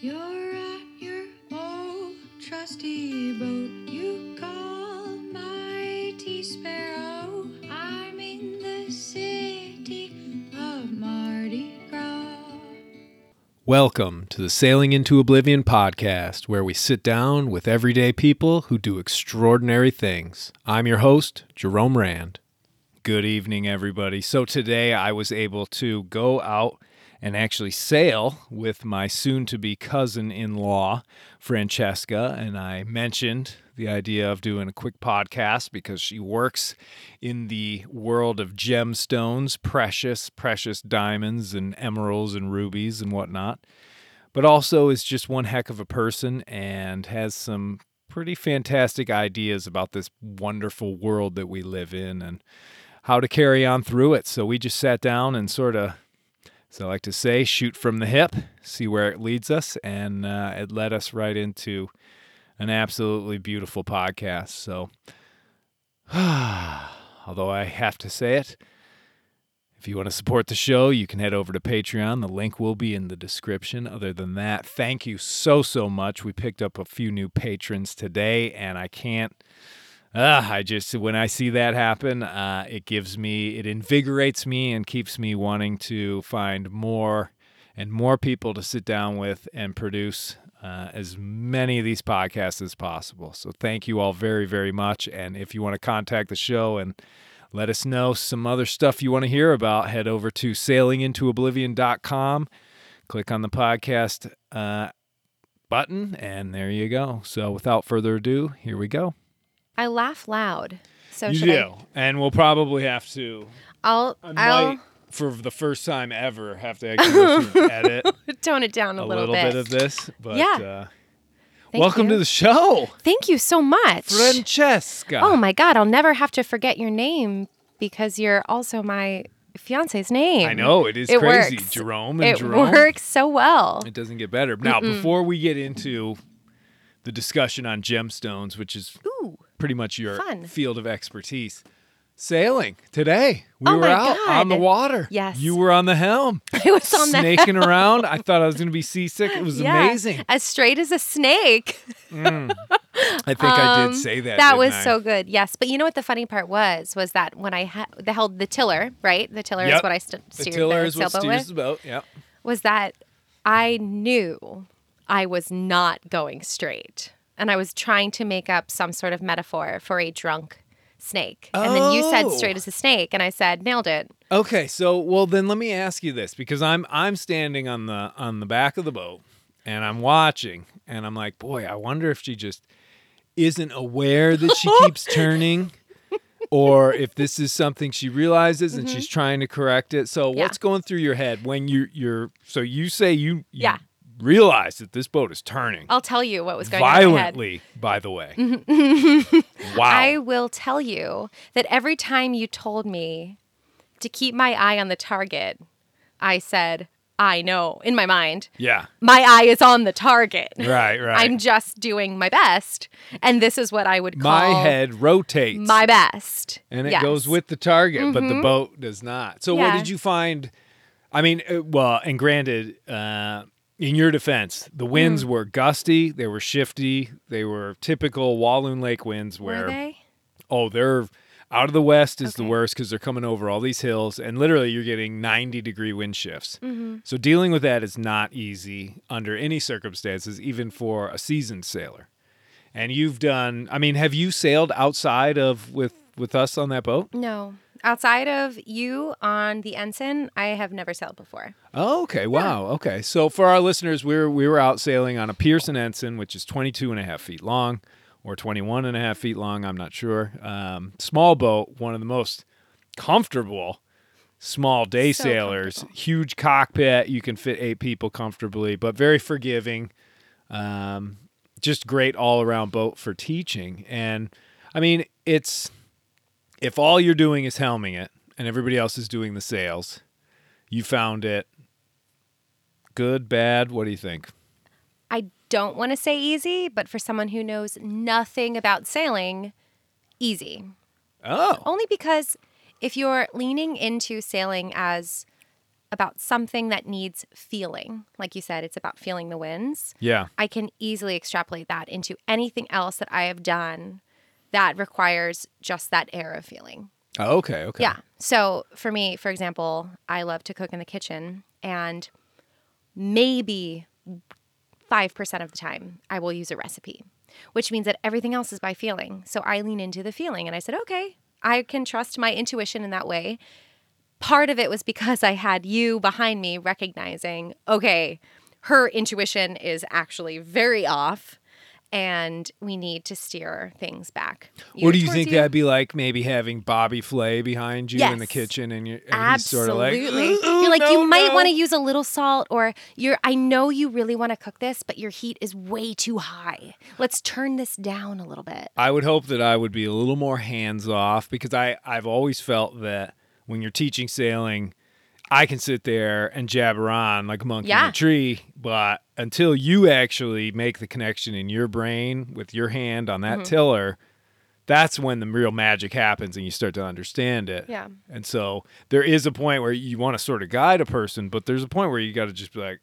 You're at your old trusty boat. You call my tea sparrow. I'm in the city of Mardi Gras. Welcome to the Sailing into Oblivion podcast, where we sit down with everyday people who do extraordinary things. I'm your host, Jerome Rand. Good evening, everybody. So, today I was able to go out and actually sail with my soon to be cousin in law, Francesca. And I mentioned the idea of doing a quick podcast because she works in the world of gemstones, precious, precious diamonds and emeralds and rubies and whatnot. But also is just one heck of a person and has some pretty fantastic ideas about this wonderful world that we live in and how to carry on through it. So we just sat down and sort of so I like to say, shoot from the hip, see where it leads us, and uh, it led us right into an absolutely beautiful podcast. So, although I have to say it, if you want to support the show, you can head over to Patreon. The link will be in the description. Other than that, thank you so, so much. We picked up a few new patrons today, and I can't. Uh, I just when I see that happen, uh, it gives me, it invigorates me and keeps me wanting to find more and more people to sit down with and produce uh, as many of these podcasts as possible. So thank you all very, very much. And if you want to contact the show and let us know some other stuff you want to hear about, head over to sailingintooblivion.com, click on the podcast uh, button, and there you go. So without further ado, here we go. I laugh loud. So you should do, and we'll probably have to. I? I'll I I'll might, for the first time ever, have to actually go through and edit tone it down a little bit. a, little, little bit. bit of this. But Yeah. uh, Thank welcome you. to the show, Thank you so much. Francesca. Oh my god, I'll never have to forget your name because you're also my fiance's name. I know it is It crazy, works. Jerome and It Jerome. works so well. It doesn't get better. Now, before we get into the discussion on gemstones, which is. Pretty much your Fun. field of expertise. Sailing today. We Oh were out on the water. Yes. You were on the helm. I was on the snaking around. I thought I was going to be seasick. It was Yeah, amazing. As straight as a snake. I think I Um, did say that. That was I? so good. Yes, but you know what the funny part was was that when I ha- held the tiller, right? The tiller Yep. is what I st- The steered tiller the is what sailboat steers with. the boat. Yep. was that I knew I was not going straight. And I was trying to make up some sort of metaphor for a drunk snake. And then you said Oh. straight as a snake. And I said, nailed it. Okay, so well then let me ask you this because I'm I'm standing on the on the back of the boat and I'm watching and I'm like, boy, I wonder if she just isn't aware that she keeps turning or if this is something she realizes and she's trying to correct it. So Mm-hmm. Yeah. what's going through your head when you you're so you say you, you Yeah. Realize that this boat is turning I'll tell you what was going on in my head. violently, by the way. Mm-hmm. wow. I will tell you that every time you told me to keep my eye on the target, I said, I know in my mind, yeah. my eye is on the target. Right, right. I'm just doing my best. And this is what I would call My head rotates. my best. and it Yes. goes with the target, but the boat does not. So, what did you find? I mean, uh, well, and granted, uh, in your defense, the winds Mm. were gusty, they were shifty, they were typical Walloon Lake winds. Where Were they? oh, they're out of the west is the worst because they're coming over all these hills, and literally you're getting 90 degree wind shifts. Mm-hmm. So dealing with that is not easy under any circumstances, even for a seasoned sailor. And you've done. I mean, have you sailed outside of with with us on that boat? No. Outside of you on the ensign, I have never sailed before. Oh, okay. Wow. Okay. So for our listeners, we were, we were out sailing on a Pearson Ensign, which is 22 and a half feet long or 21 and a half feet long. I'm not sure. Um, small boat, one of the most comfortable small day So comfortable. Huge cockpit. You can fit eight people comfortably, but very forgiving. Um, just great all around boat for teaching. And I mean, it's if all you're doing is helming it and everybody else is doing the sails, you found it good, bad. What do you think? I don't want to say easy, but for someone who knows nothing about sailing, easy. Oh, Only because if you're leaning into sailing as about something that needs feeling, like you said, it's about feeling the winds. Yeah. I can easily extrapolate that into anything else that I have done that requires just that air of feeling. Oh, okay. Okay. Yeah. So for me, for example, I love to cook in the kitchen, and maybe 5% of the time I will use a recipe, which means that everything else is by feeling. So I lean into the feeling and I said, okay, I can trust my intuition in that way. Part of it was because I had you behind me recognizing, okay, her intuition is actually very off and we need to steer things back. What do you think that'd be like? Maybe having Bobby Flay behind you in the kitchen, and you're and Absolutely. sort of like, "Uh, you're like, no, you might no." want to use a little salt, or you're, I know you really want to cook this, but your heat is way too high. Let's turn this down a little bit. I would hope that I would be a little more hands off because I I've always felt that when you're teaching sailing, I can sit there and jabber on like a monkey in a tree, but until you actually make the connection in your brain with your hand on Mm-hmm. that tiller, that's when the real magic happens and you start to understand it. Yeah. And so there is a point where you want to sort of guide a person, but there's a point where you got to just be like,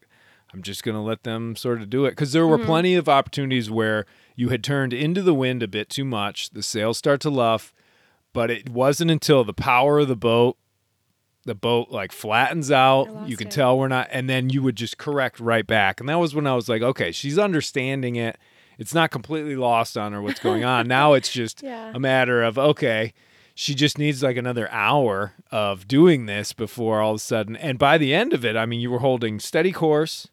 I'm just going to let them sort of do it. Because there were Mm-hmm. plenty of opportunities where you had turned into the wind a bit too much, the sails start to luff, but it wasn't until the power of the boat, the boat like flattens out. You can it. tell we're not, and then you would just correct right back. And that was when I was like, okay, she's understanding it. It's not completely lost on her what's going on. now it's just Yeah. a matter of, okay, she just needs like another hour of doing this before all of a sudden. And by the end of it, I mean, you were holding steady course.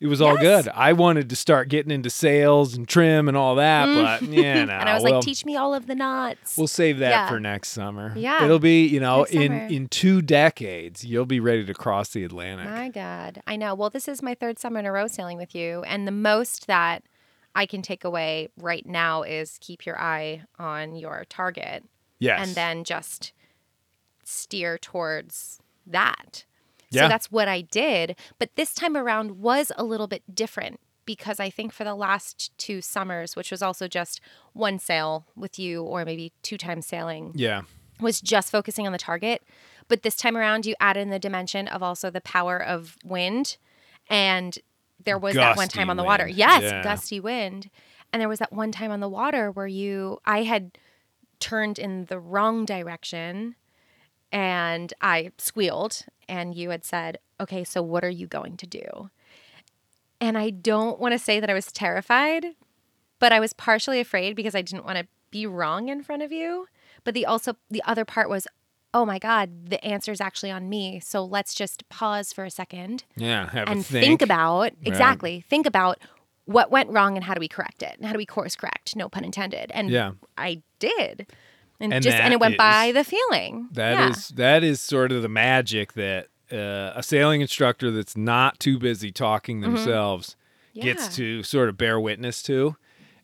It was all Yes. good. I wanted to start getting into sales and trim and all that, but yeah, no. Mm. and I was well, like, teach me all of the knots. We'll save that Yeah. for next summer. Yeah. It'll be, you know, Next in summer. in two decades, you'll be ready to cross the Atlantic. My God. I know. Well, this is my third summer in a row sailing with you. And the most that I can take away right now is keep your eye on your target yes. and then just steer towards that. Yeah. So that's what I did. But this time around was a little bit different because I think for the last two summers, which was also just one sail with you or maybe two times sailing, Yeah. was just focusing on the target. But this time around, you add in the dimension of also the power of wind. And there was that one time on the water. wind. Yes, Yeah. gusty wind. And there was that one time on the water where you, I had turned in the wrong direction and I squealed. And you had said, okay, so what are you going to do? And I don't want to say that I was terrified, but I was partially afraid because I didn't want to be wrong in front of you. But the also the other part was, oh my God, the answer is actually on me. So let's just pause for a second Yeah. Have a and think. think. about exactly think about what went wrong and how do we correct it? And how do we course correct? No pun intended. And Yeah. I did. And, And just and it went by the feeling. That is yeah. that is sort of the magic that uh, a sailing instructor that's not too busy talking themselves gets Mm-hmm. Yeah. to sort of bear witness to.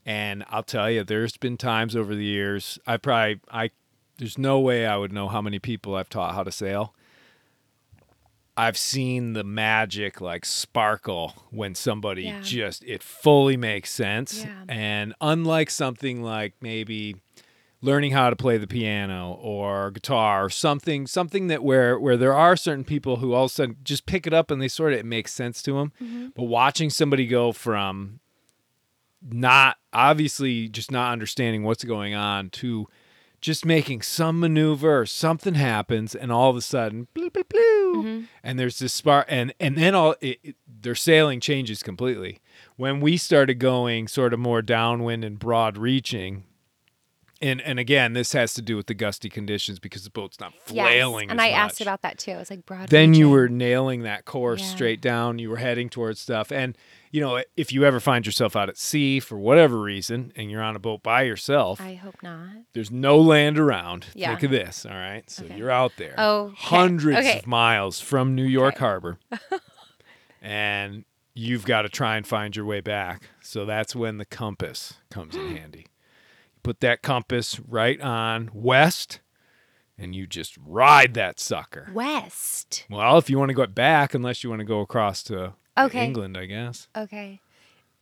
And I'll tell you, there's been times over the years I probably I there's no way I would know how many people I've taught how to sail. I've seen the magic like sparkle when somebody Yeah. just it fully makes sense. Yeah. And unlike something like maybe learning how to play the piano or guitar or something something that where where there are certain people who all of a sudden just pick it up and they sort of it makes sense to them Mm-hmm. but watching somebody go from not obviously just not understanding what's going on to just making some maneuver or something happens and all of a sudden bloop, bloop, bloop, Mm-hmm. and there's this spark and and then all it, it- their sailing changes completely when we started going sort of more downwind and broad reaching and and again this has to do with the gusty conditions because the boat's not flailing. Yes. And I asked about that too. I was like, broad. then you were nailing that course Yeah. straight down you were heading towards stuff and you know if you ever find yourself out at sea for whatever reason and you're on a boat by yourself I hope not. there's no land around Yeah. think of this all right so Okay. you're out there Oh, Okay. hundreds Okay. of miles from new york harbor and you've got to try and find your way back so that's when the compass comes in handy put that compass right on west and you just ride that sucker West. well, if you want to go back, unless you want to go across to Okay. England, I guess. Okay.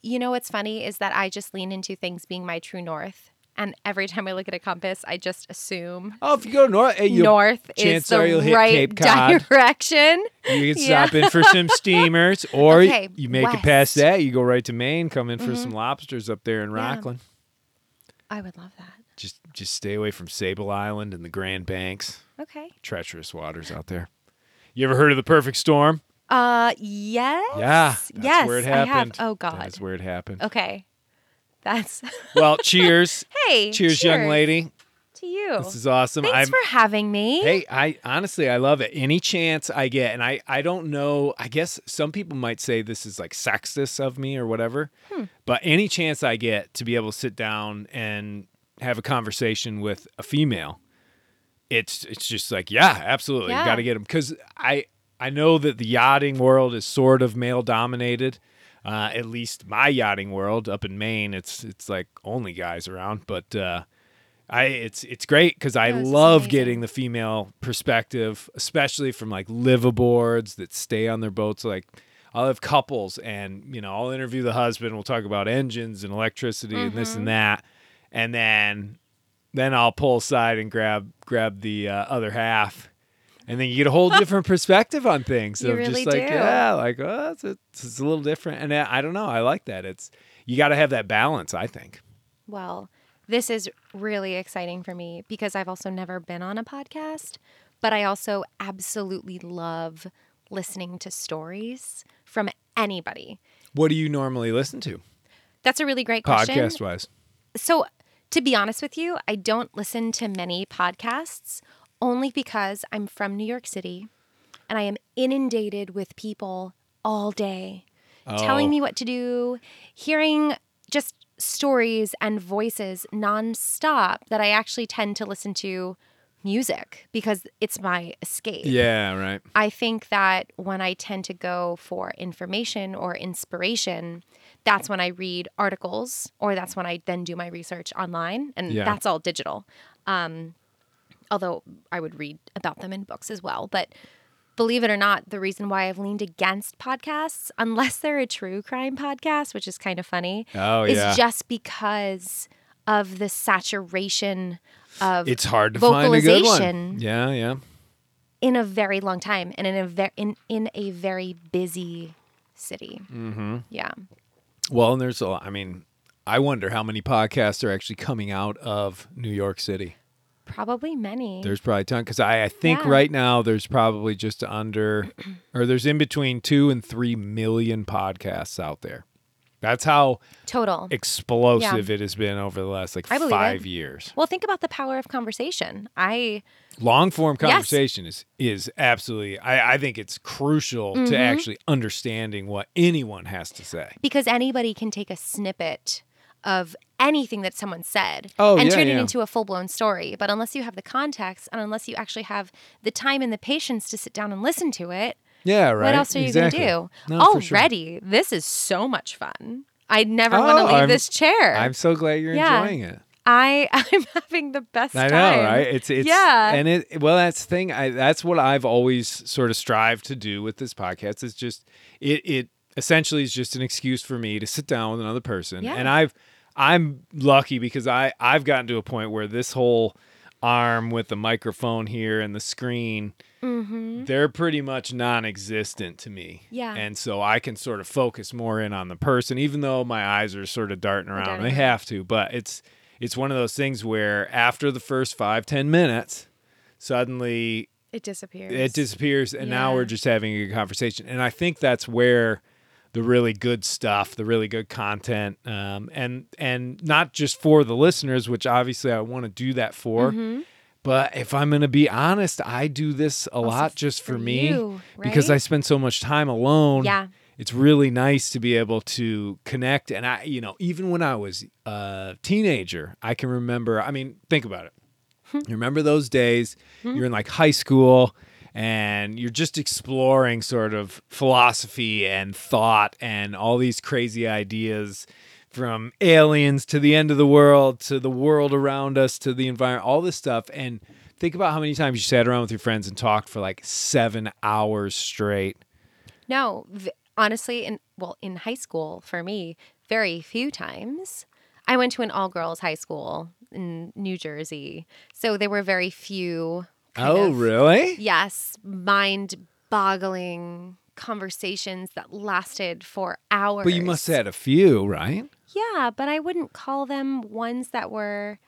You know what's funny is that I just lean into things being my true north And every time I look at a compass, I just assume Oh, if you go north, hey, you'll- north is the are you'll hit right direction. You can Yeah. stop in for some steamers, or Okay, you make it past. Mm-hmm. that. You go right to Maine, come in for some lobsters up there in Yeah. I would love that. Just just stay away from Sable Island and the Grand Banks. Okay. Treacherous waters out there. You ever heard of the perfect storm? Uh, yes. Yeah, that's yes, where it happened. Oh God. That's where it happened. Okay. That's Well, cheers, hey. cheers, young lady. To you. This is awesome. Thanks I'm, for having me. Hey, I honestly I love it. Any chance I get, and I I don't know. I guess some people might say this is like sexist of me or whatever. Hmm. But any chance I get to be able to sit down and have a conversation with a female, it's it's just like yeah, absolutely, Yeah. got to get them because I I know that the yachting world is sort of male dominated. Uh, at least my yachting world up in Maine, it's it's like only guys around, but. uh I it's it's great because I love amazing. getting the female perspective, especially from like liveaboards that stay on their boats. Like I'll have couples, and you know I'll interview the husband. We'll talk about engines and electricity and this Mm-hmm. and that, and then then I'll pull aside and grab grab the uh, other half. And then you get a whole different perspective on things. You really just like, do. yeah, like, oh, it's, it's, it's a little different. And I I don't know. I like that. It's, you got to have that balance, I think. Well, this is really exciting for me because I've also never been on a podcast, but I also absolutely love listening to stories from anybody. What do you normally listen to, That's a really great question. podcast wise? So, to be honest with you, I don't listen to many podcasts only because I'm from New York City and I am inundated with people all day oh. telling Oh. me what to do, hearing just stories and voices nonstop that I actually tend to listen to music because it's my escape. Yeah, right. I think that when I tend to go for information or inspiration, that's when I read articles or that's when I then do my research online and Yeah. that's all digital. Um, although I would read about them in books as well. But believe it or not, the reason why I've leaned against podcasts, unless they're a true crime podcast, which is kind of funny, Oh, is yeah. just because of the saturation of It's hard to find a good one. Yeah, yeah. in a very long time and in a very in, in a very busy city. Mm-hmm. Yeah. Well, and there's a lot. I mean, I wonder how many podcasts are actually coming out of New York City. Probably many. There's probably a ton because I, I think Yeah. right now there's probably just under, or there's in between two and three million podcasts out there. That's how Total. explosive it has been over the last like five it. years. Well, think about the power of conversation. I Long form Yes. conversation is is absolutely. I, I think it's crucial Mm-hmm. to actually understanding what anyone has to say. because anybody can take a snippet of anything that someone said Oh, and yeah, turn it yeah. into a full-blown story. But unless you have the context and unless you actually have the time and the patience to sit down and listen to it, Yeah, right. what else are you exactly. going to do? No, for sure. Already, this is so much fun. I never want to Oh, leave I'm- this chair. I'm so glad you're Yeah. enjoying it. I I'm having the best I time. know, right? It's it's Yeah. and it well that's the thing. I that's what I've always sort of strived to do with this podcast. Is just it it essentially is just an excuse for me to sit down with another person. Yeah. And I've I'm lucky because I I've gotten to a point where this whole arm with the microphone here and the screen they're pretty much non-existent to me. Mm-hmm. Yeah. And so I can sort of focus more in on the person even though my eyes are sort of darting around. They have to, but it's it's one of those things where after the first five ten minutes, suddenly It disappears. it disappears, and now we're just having a conversation. And I think that's where the really good stuff, the really good content, um, and and not just for the listeners, which obviously I want to do that for. Mm-hmm. But if I'm going to be honest, I do this a lot just for, for me you, because I spend so much time alone Yeah. it's really nice to be able to connect and i you know even when i was a teenager i can remember i mean think about it Hmm. you remember those days you're in like high school and you're just exploring sort of philosophy and thought and all these crazy ideas from aliens to the end of the world to the world around us to the environment all this stuff and think about how many times you sat around with your friends and talked for like seven hours straight No, v- honestly, in well, in high school for me, very few times. I went to an all girls high school in New Jersey. So there were very few. Oh, of- really? Yes, mind boggling conversations that lasted for hours. But you must have had a few, right? Yeah, but I wouldn't call them ones that were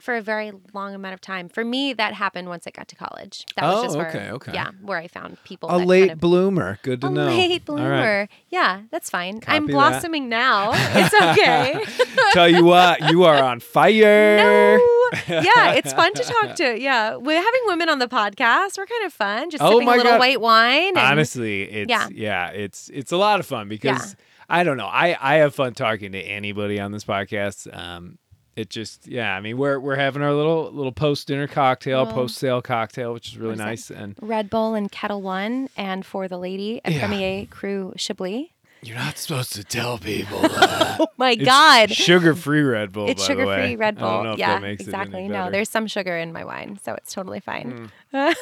for a very long amount of time. For me, that happened once I got to college. That was Oh, just where, okay, okay. Yeah, where I found people. A that late kind of, bloomer. Good to a know. A late bloomer. right. Yeah, that's fine. I'm Copy that. blossoming now. It's okay. Tell you what, you are on fire. no. Yeah, it's fun to talk to. Yeah, we're having women on the podcast. We're kind of fun, just Oh sipping a little God. white wine. And, Honestly, it's yeah. Yeah. it's it's a lot of fun because I don't know. I I have fun talking to anybody on this podcast. Um it just yeah, I mean we're we're having our little little post dinner cocktail, Well, post sale cocktail, which is really what is that? nice and Red Bull and Ketel One, and for the lady, a Yeah. Premier Cru Chablis. You're not supposed to tell people that. Oh my It's God. Sugar-free Red Bull, It's by the sugar way. free Red I don't Bull. know if yeah, that makes it any exactly. No, there's some sugar in my wine, so it's totally fine. yeah,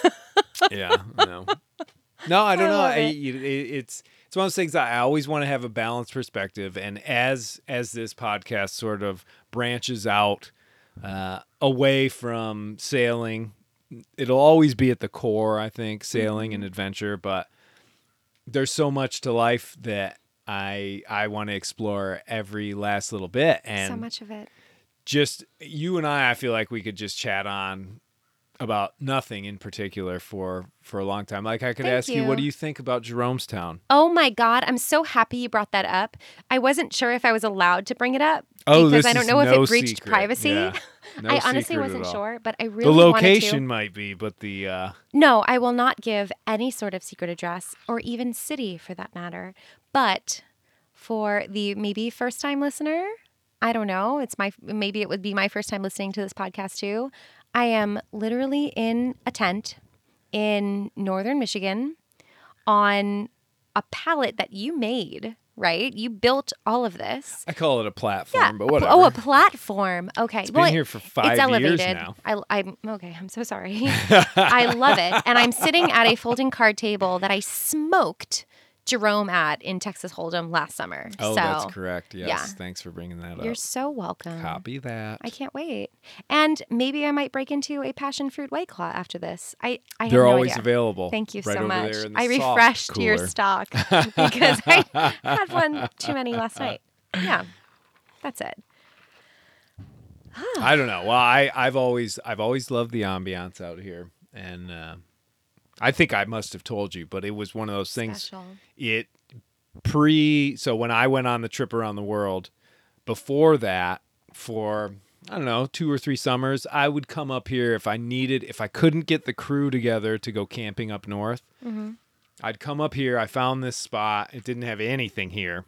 no, no, I don't I know. love I, it. it- it's it's one of those things that I always want to have a balanced perspective, and as as this podcast sort of branches out uh, away from sailing, it'll always be at the core. I think sailing Mm-hmm. and adventure, but there's so much to life that I I want to explore every last little bit, and so much of it. just you and I, I feel like we could just chat on about nothing in particular for for a long time. Like I could Thank ask you. what do you think about Jeromestown? Oh my God, I'm so happy you brought that up. I wasn't sure if I was allowed to bring it up Oh, because I don't know if it breached secret. privacy. Yeah. No I honestly wasn't sure, but I really The location might be, but the uh, No, I will not give any sort of secret address or even city for that matter. But for the maybe first time listener, I don't know. It's my maybe it would be my first time listening to this podcast too. I am literally in a tent in northern Michigan on a pallet that you made, right? You built all of this. I call it a platform, Yeah. but whatever. Oh, a platform. Okay. It's well, been here for five it's elevated. years now. I, I'm okay. I'm so sorry. I love it, and I'm sitting at a folding card table that I smoked Jerome at in Texas Hold'em last summer. Oh, so that's correct. Yes, yeah. thanks for bringing that up. You're so welcome. Copy that. I can't wait, and maybe I might break into a passion fruit white claw after this. I, I They're no always idea. available. Thank you right so much. there in the I refreshed your stock because I had one too many last night. Yeah, that's it. I don't know. Well, I I've always I've always loved the ambiance out here, and uh, I think I must have told you, but it was one of those things. Special. It pre so when I went on the trip around the world, before that for I don't know two or three summers, I would come up here if I needed if I couldn't get the crew together to go camping up north. Mm-hmm. I'd come up here. I found this spot. It didn't have anything here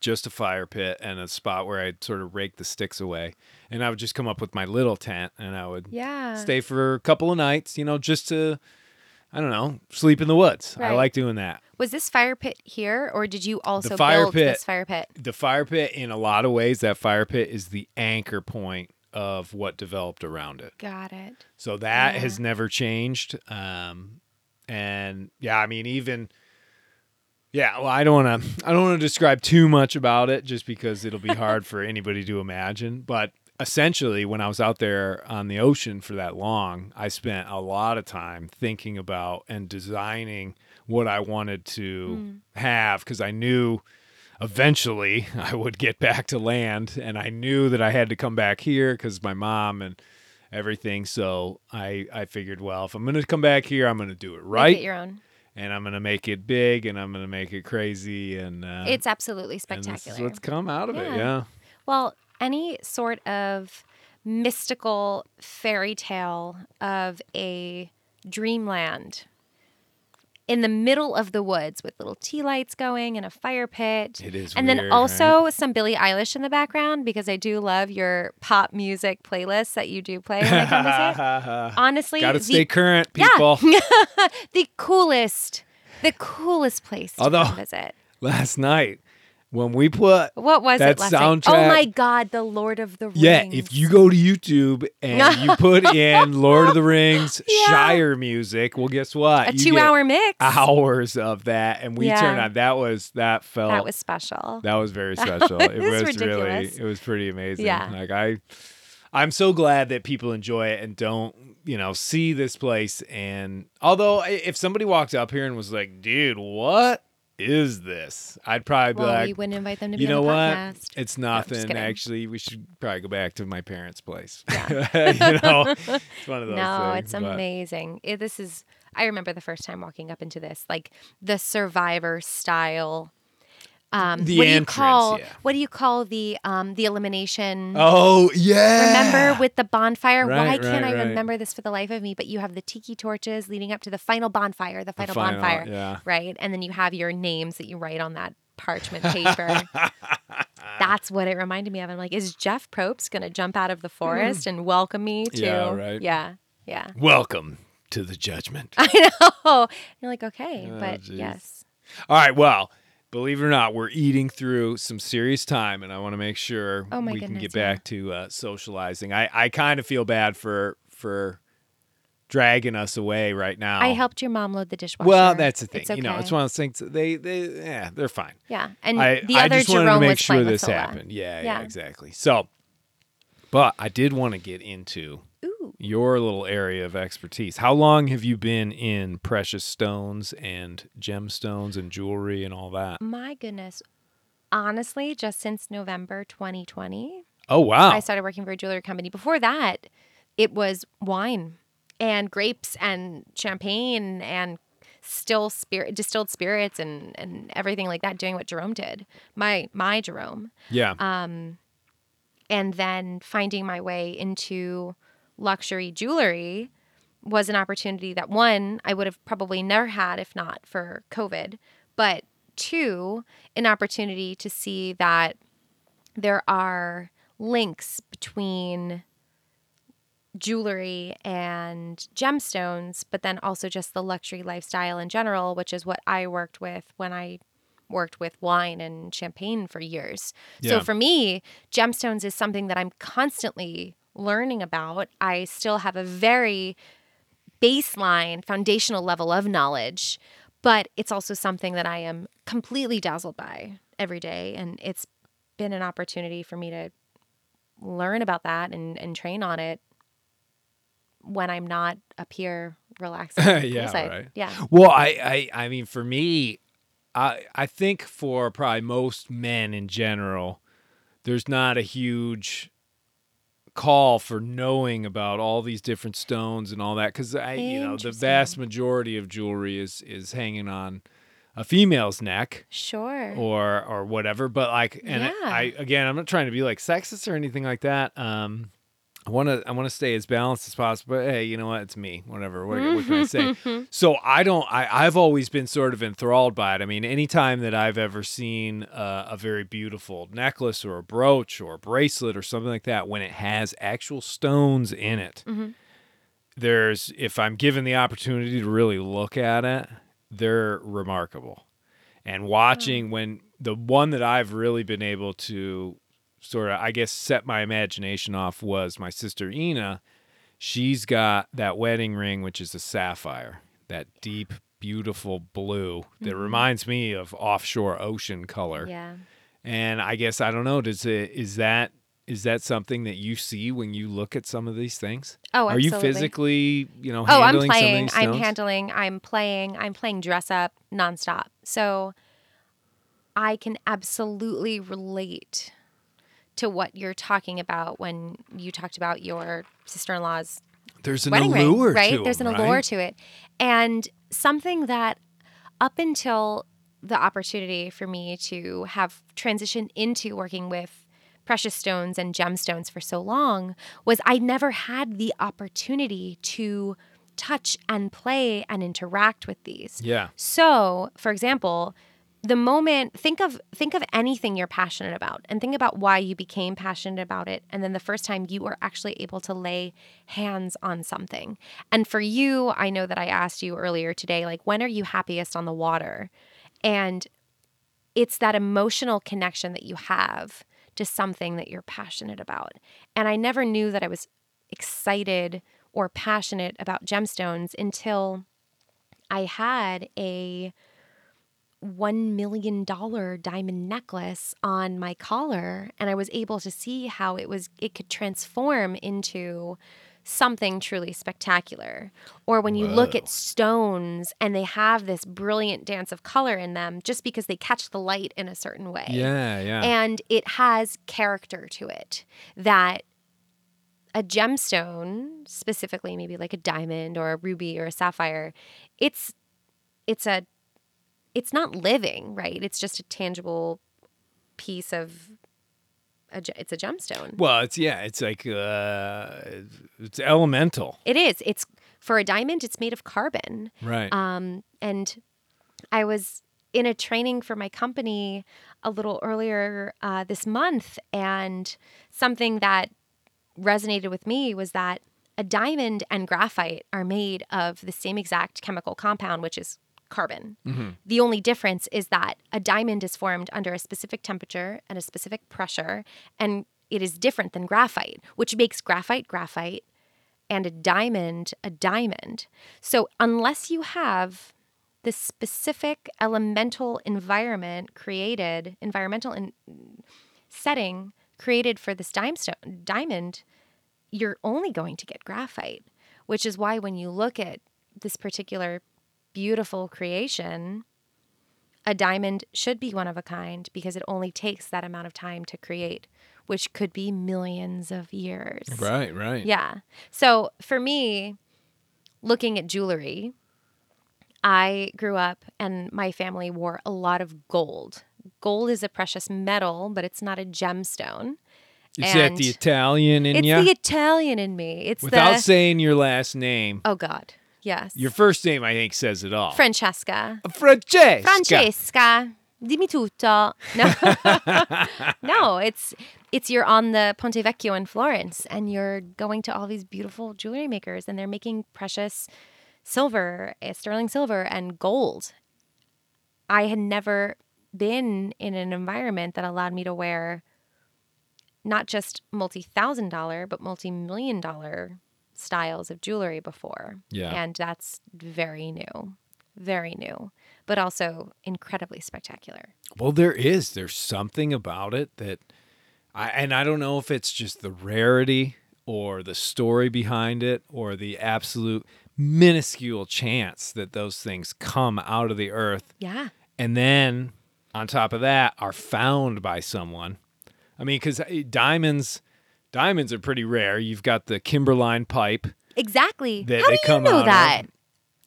just a fire pit and a spot where I'd sort of rake the sticks away. And I would just come up with my little tent and I would Yeah. stay for a couple of nights, you know, just to, I don't know, sleep in the woods. I like doing that. Was this fire pit here, or did you also fire build pit- this fire pit? The fire pit, in a lot of ways, that fire pit is the anchor point of what developed around it. Got it. So that Yeah. has never changed. Um, and yeah, I mean, even yeah. Well, I don't want to. I don't want to describe too much about it, just because it'll be hard for anybody to imagine. But essentially, when I was out there on the ocean for that long, I spent a lot of time thinking about and designing what I wanted to have because I knew eventually I would get back to land and I knew that I had to come back here cuz my mom and everything so I I figured well if I'm going to come back here I'm going to do it Make right it your own. and I'm going to make it big and I'm going to make it crazy and uh It's absolutely and this spectacular. is what's come out of it Yeah. yeah Well, any sort of mystical fairy tale of a dreamland in the middle of the woods with little tea lights going and a fire pit. It is And weird, then right? also some Billie Eilish in the background because I do love your pop music playlists that you do play when I come visit. Honestly, Got to the- stay current people. Yeah. the coolest, the coolest place to Although- visit. last night when we put What was That it last night? Oh my God, The Lord of the Rings. Yeah, if you go to YouTube and you put in Lord of the Rings Yeah. Shire music, well, guess what? a You two-hour mix, hours of that, and we Yeah. turned on. That was that felt that was special. that was very special. it was was really ridiculous. it was pretty amazing. Yeah. like I, I'm so glad that people enjoy it and don't you know see this place. And although if somebody walked up here and was like, "Dude, what is this?" I'd probably be well, like, we wouldn't invite them to be you know what? podcast. It's nothing. kidding. Actually, we should probably go back to my parents' place. Yeah. you know, it's one of those No, things. it's but- amazing. It, this is. I remember the first time walking up into this, like the Survivor style. Um, The what do you call? yeah. What do you call the um the elimination? Oh yeah. Remember with the bonfire? Why Right, can't right, I right. remember this for the life of me? But you have the tiki torches leading up to the final bonfire, the The final, final, bonfire, Yeah. right? And then you have your names that you write on that parchment paper. That's what it reminded me of. I'm like, is Jeff Probst going to jump out of the forest and welcome me to? Yeah, right. Yeah, yeah. Welcome to the judgment. I know. You're like, okay, Oh, but jeez. yes. All right. Well, believe it or not, we're eating through some serious time, and I want to make sure Oh, we can get yeah. back to uh, socializing. I, I kind of feel bad for for dragging us away right now. I helped your mom load the dishwasher. Well, that's the thing. It's You know, it's one of those things. They they yeah, they're fine. Yeah, and I the I other just wanted Jerome to make sure this happened. Yeah, yeah, Yeah. exactly. So, but I did want to get into your little area of expertise. How long have you been in precious stones and gemstones and jewelry and all that? my goodness. Honestly, just since November 2020, Oh wow. I started working for a jewelry company. Before that, it was wine and grapes and champagne and still spirit distilled spirits and and everything like that doing what Jerome did. My my Jerome. yeah. Um and then finding my way into luxury jewelry was an opportunity that one I would have probably never had if not for COVID, but two, an opportunity to see that there are links between jewelry and gemstones, but then also just the luxury lifestyle in general, which is what I worked with when I worked with wine and champagne for years. So for me, gemstones is something that I'm constantly learning about. I still have a very baseline foundational level of knowledge, but it's also something that I am completely dazzled by every day and it's been an opportunity for me to learn about that and, and train on it when I'm not up here relaxing. Yeah, right. Yeah. Well, I, I, I mean, for me, I, I think for probably most men in general, there's not a huge call for knowing about all these different stones and all that because I, you know, the vast majority of jewelry is is hanging on a female's neck Sure. or or whatever. But like, and Yeah. I again, I'm not trying to be like sexist or anything like that. Um, I want to I want to stay as balanced as possible. But hey, you know what? It's me. Whatever. What, what can I say? So I don't. I I've always been sort of enthralled by it. I mean, anytime that I've ever seen uh, a very beautiful necklace or a brooch or a bracelet or something like that, when it has actual stones in it, Mhm. there's if I'm given the opportunity to really look at it, they're remarkable. And watching when the one that I've really been able to sort of, I guess, set my imagination off was my sister Ina. She's got that wedding ring, which is a sapphire, that deep, beautiful blue that mm-hmm. reminds me of offshore ocean color. Yeah. And I guess I don't know. Does it is that is that something that you see when you look at some of these things? Oh, Are you physically, you know, Oh, I'm handling some of playing. I'm handling. I'm playing. I'm playing dress up nonstop. So I can absolutely relate to what you're talking about when you talked about your sister-in-law's There's an wedding allure ring, right? There's an allure right? to it. And something that up until the opportunity for me to have transitioned into working with precious stones and gemstones for so long was I never had the opportunity to touch and play and interact with these. Yeah. So, for example, the moment think of think of anything you're passionate about and think about why you became passionate about it and then the first time you were actually able to lay hands on something. And for you, I know that I asked you earlier today like when are you happiest on the water? And it's that emotional connection that you have to something that you're passionate about. And I never knew that I was excited or passionate about gemstones until I had a $1 million diamond necklace on my collar and I was able to see how it was it could transform into something truly spectacular. Or when you look at stones and they have this brilliant dance of color in them just because they catch the light in a certain way. Yeah, yeah. And it has character to it that a gemstone, specifically maybe like a diamond or a ruby or a sapphire, it's it's a it's not living, right? It's just a tangible piece of a, it's a gemstone. well, it's yeah, it's like uh it's elemental. It is. It's for a diamond, it's made of carbon. Right. Um, and I was in a training for my company a little earlier uh, this month, and something that resonated with me was that a diamond and graphite are made of the same exact chemical compound, which is carbon. Mm-hmm. The only difference is that a diamond is formed under a specific temperature and a specific pressure, and it is different than graphite, which makes graphite graphite and a diamond a diamond. So, unless you have the specific elemental environment created, environmental in, setting created for this dimestone, diamond, you're only going to get graphite, which is why when you look at this particular beautiful creation, a diamond should be one of a kind because it only takes that amount of time to create, which could be millions of years. right, right. Yeah. So for me, looking at jewelry, I grew up and my family wore a lot of gold. Gold is a precious metal, but it's not a gemstone. Is that the Italian in It's you? the Italian in me. It's Without the saying your last name, oh god, yes. your first name I think says it all. Francesca. Francesca. Francesca. Dimmi tutto. No, no, it's it's you're on the Ponte Vecchio in Florence, and you're going to all these beautiful jewelry makers, and they're making precious silver, eh, sterling silver, and gold. I had never been in an environment that allowed me to wear not just multi thousand dollar, but multi million dollar styles of jewelry before. Yeah. And that's very new, very new, but also incredibly spectacular. Well, there is. There's something about it that I and I don't know if it's just the rarity or the story behind it or the absolute minuscule chance that those things come out of the earth Yeah. and then on top of that are found by someone. I mean, because eh, diamonds, diamonds are pretty rare. You've got the Kimberlite pipe. Exactly. That How they do you come know out of. that?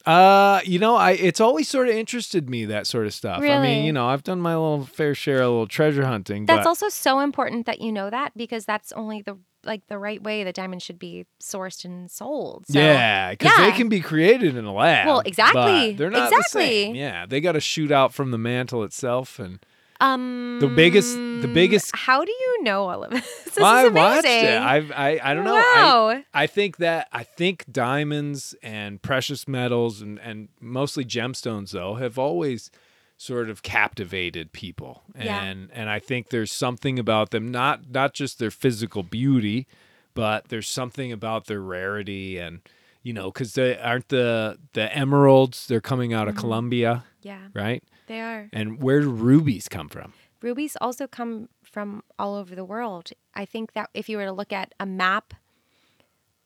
Uh, you know, I it's always sort of interested me that sort of stuff. Really? I mean, you know, I've done my little fair share of little treasure hunting. That's but also so important that you know that because that's only the like the right way the diamonds should be sourced and sold. So, yeah, because they can be created in a lab. Well, exactly, They're not the same. exactly. Yeah, they got to shoot out from the mantle itself, and Um, The biggest- the biggest- How do you know all of this? This Well, I watched it. I've, I I don't know. I, Wow. I think that I think diamonds and precious metals and and mostly gemstones though have always sort of captivated people. Yeah. And and I think there's something about them not not just their physical beauty, but there's something about their rarity and you know cuz they aren't the the emeralds they're coming out Mm-hmm. of Colombia, yeah, right? they are. And where do rubies come from? Rubies also come from all over the world. I think that if you were to look at a map,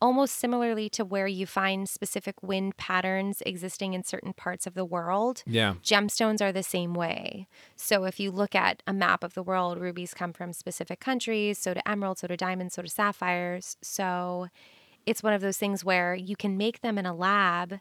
almost similarly to where you find specific wind patterns existing in certain parts of the world, Yeah. gemstones are the same way. So if you look at a map of the world, rubies come from specific countries, so do emeralds, so do diamonds, so do sapphires. So it's one of those things where you can make them in a lab,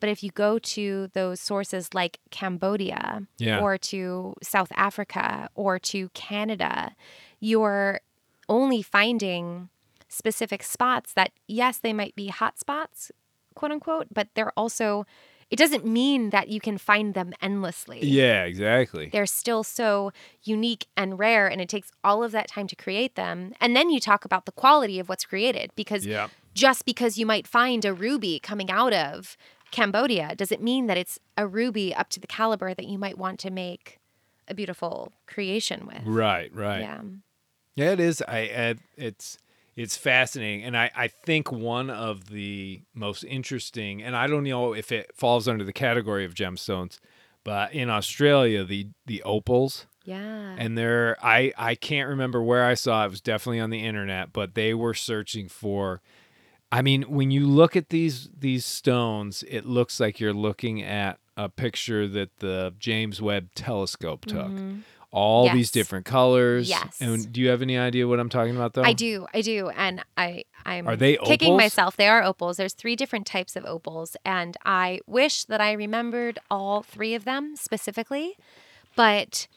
but if you go to those sources like Cambodia Yeah. or to South Africa or to Canada, you're only finding specific spots that yes, they might be hot spots, quote unquote, but they're also it doesn't mean that you can find them endlessly. Yeah, exactly. They're still so unique and rare, and it takes all of that time to create them. And then you talk about the quality of what's created because Yeah. Just because you might find a ruby coming out of Cambodia doesn't mean that it's a ruby up to the caliber that you might want to make a beautiful creation with. Right, right. Yeah. Yeah, it is. I, I it's it's fascinating, and I I think one of the most interesting, and I don't know if it falls under the category of gemstones, but in Australia, the the opals, Yeah. and they're I I can't remember where I saw it. it was definitely on the internet, but they were searching for. I mean, when you look at these these stones, it looks like you're looking at a picture that the James Webb Telescope took. All these Mm-hmm. Yes. different colors. Yes. And do you have any idea what I'm talking about, though? I do, I do, and I I'm Are they kicking opals? myself. They are opals. There's three different types of opals, and I wish that I remembered all three of them specifically. But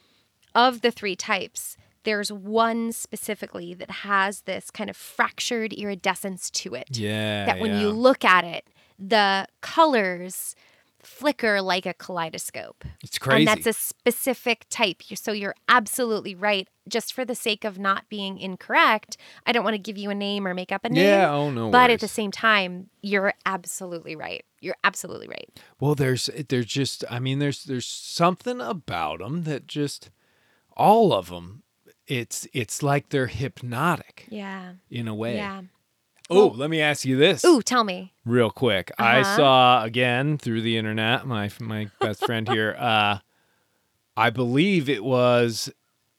of the three types, there's one specifically that has this kind of fractured iridescence to it. Yeah. that when yeah. you look at it, the colors flicker like a kaleidoscope. it's crazy. And that's a specific type. So you're absolutely right. Just for the sake of not being incorrect, I don't want to give you a name or make up a name. Yeah, oh, no But at the same time, you're absolutely right. You're absolutely right. well, there's there's just I mean there's there's something about them that just all of them. It's it's like they're hypnotic Yeah. in a way. Yeah. Oh, let me ask you this. Ooh, tell me. real quick. I Uh-huh. saw again through the internet. My my best friend here. Uh, I believe it was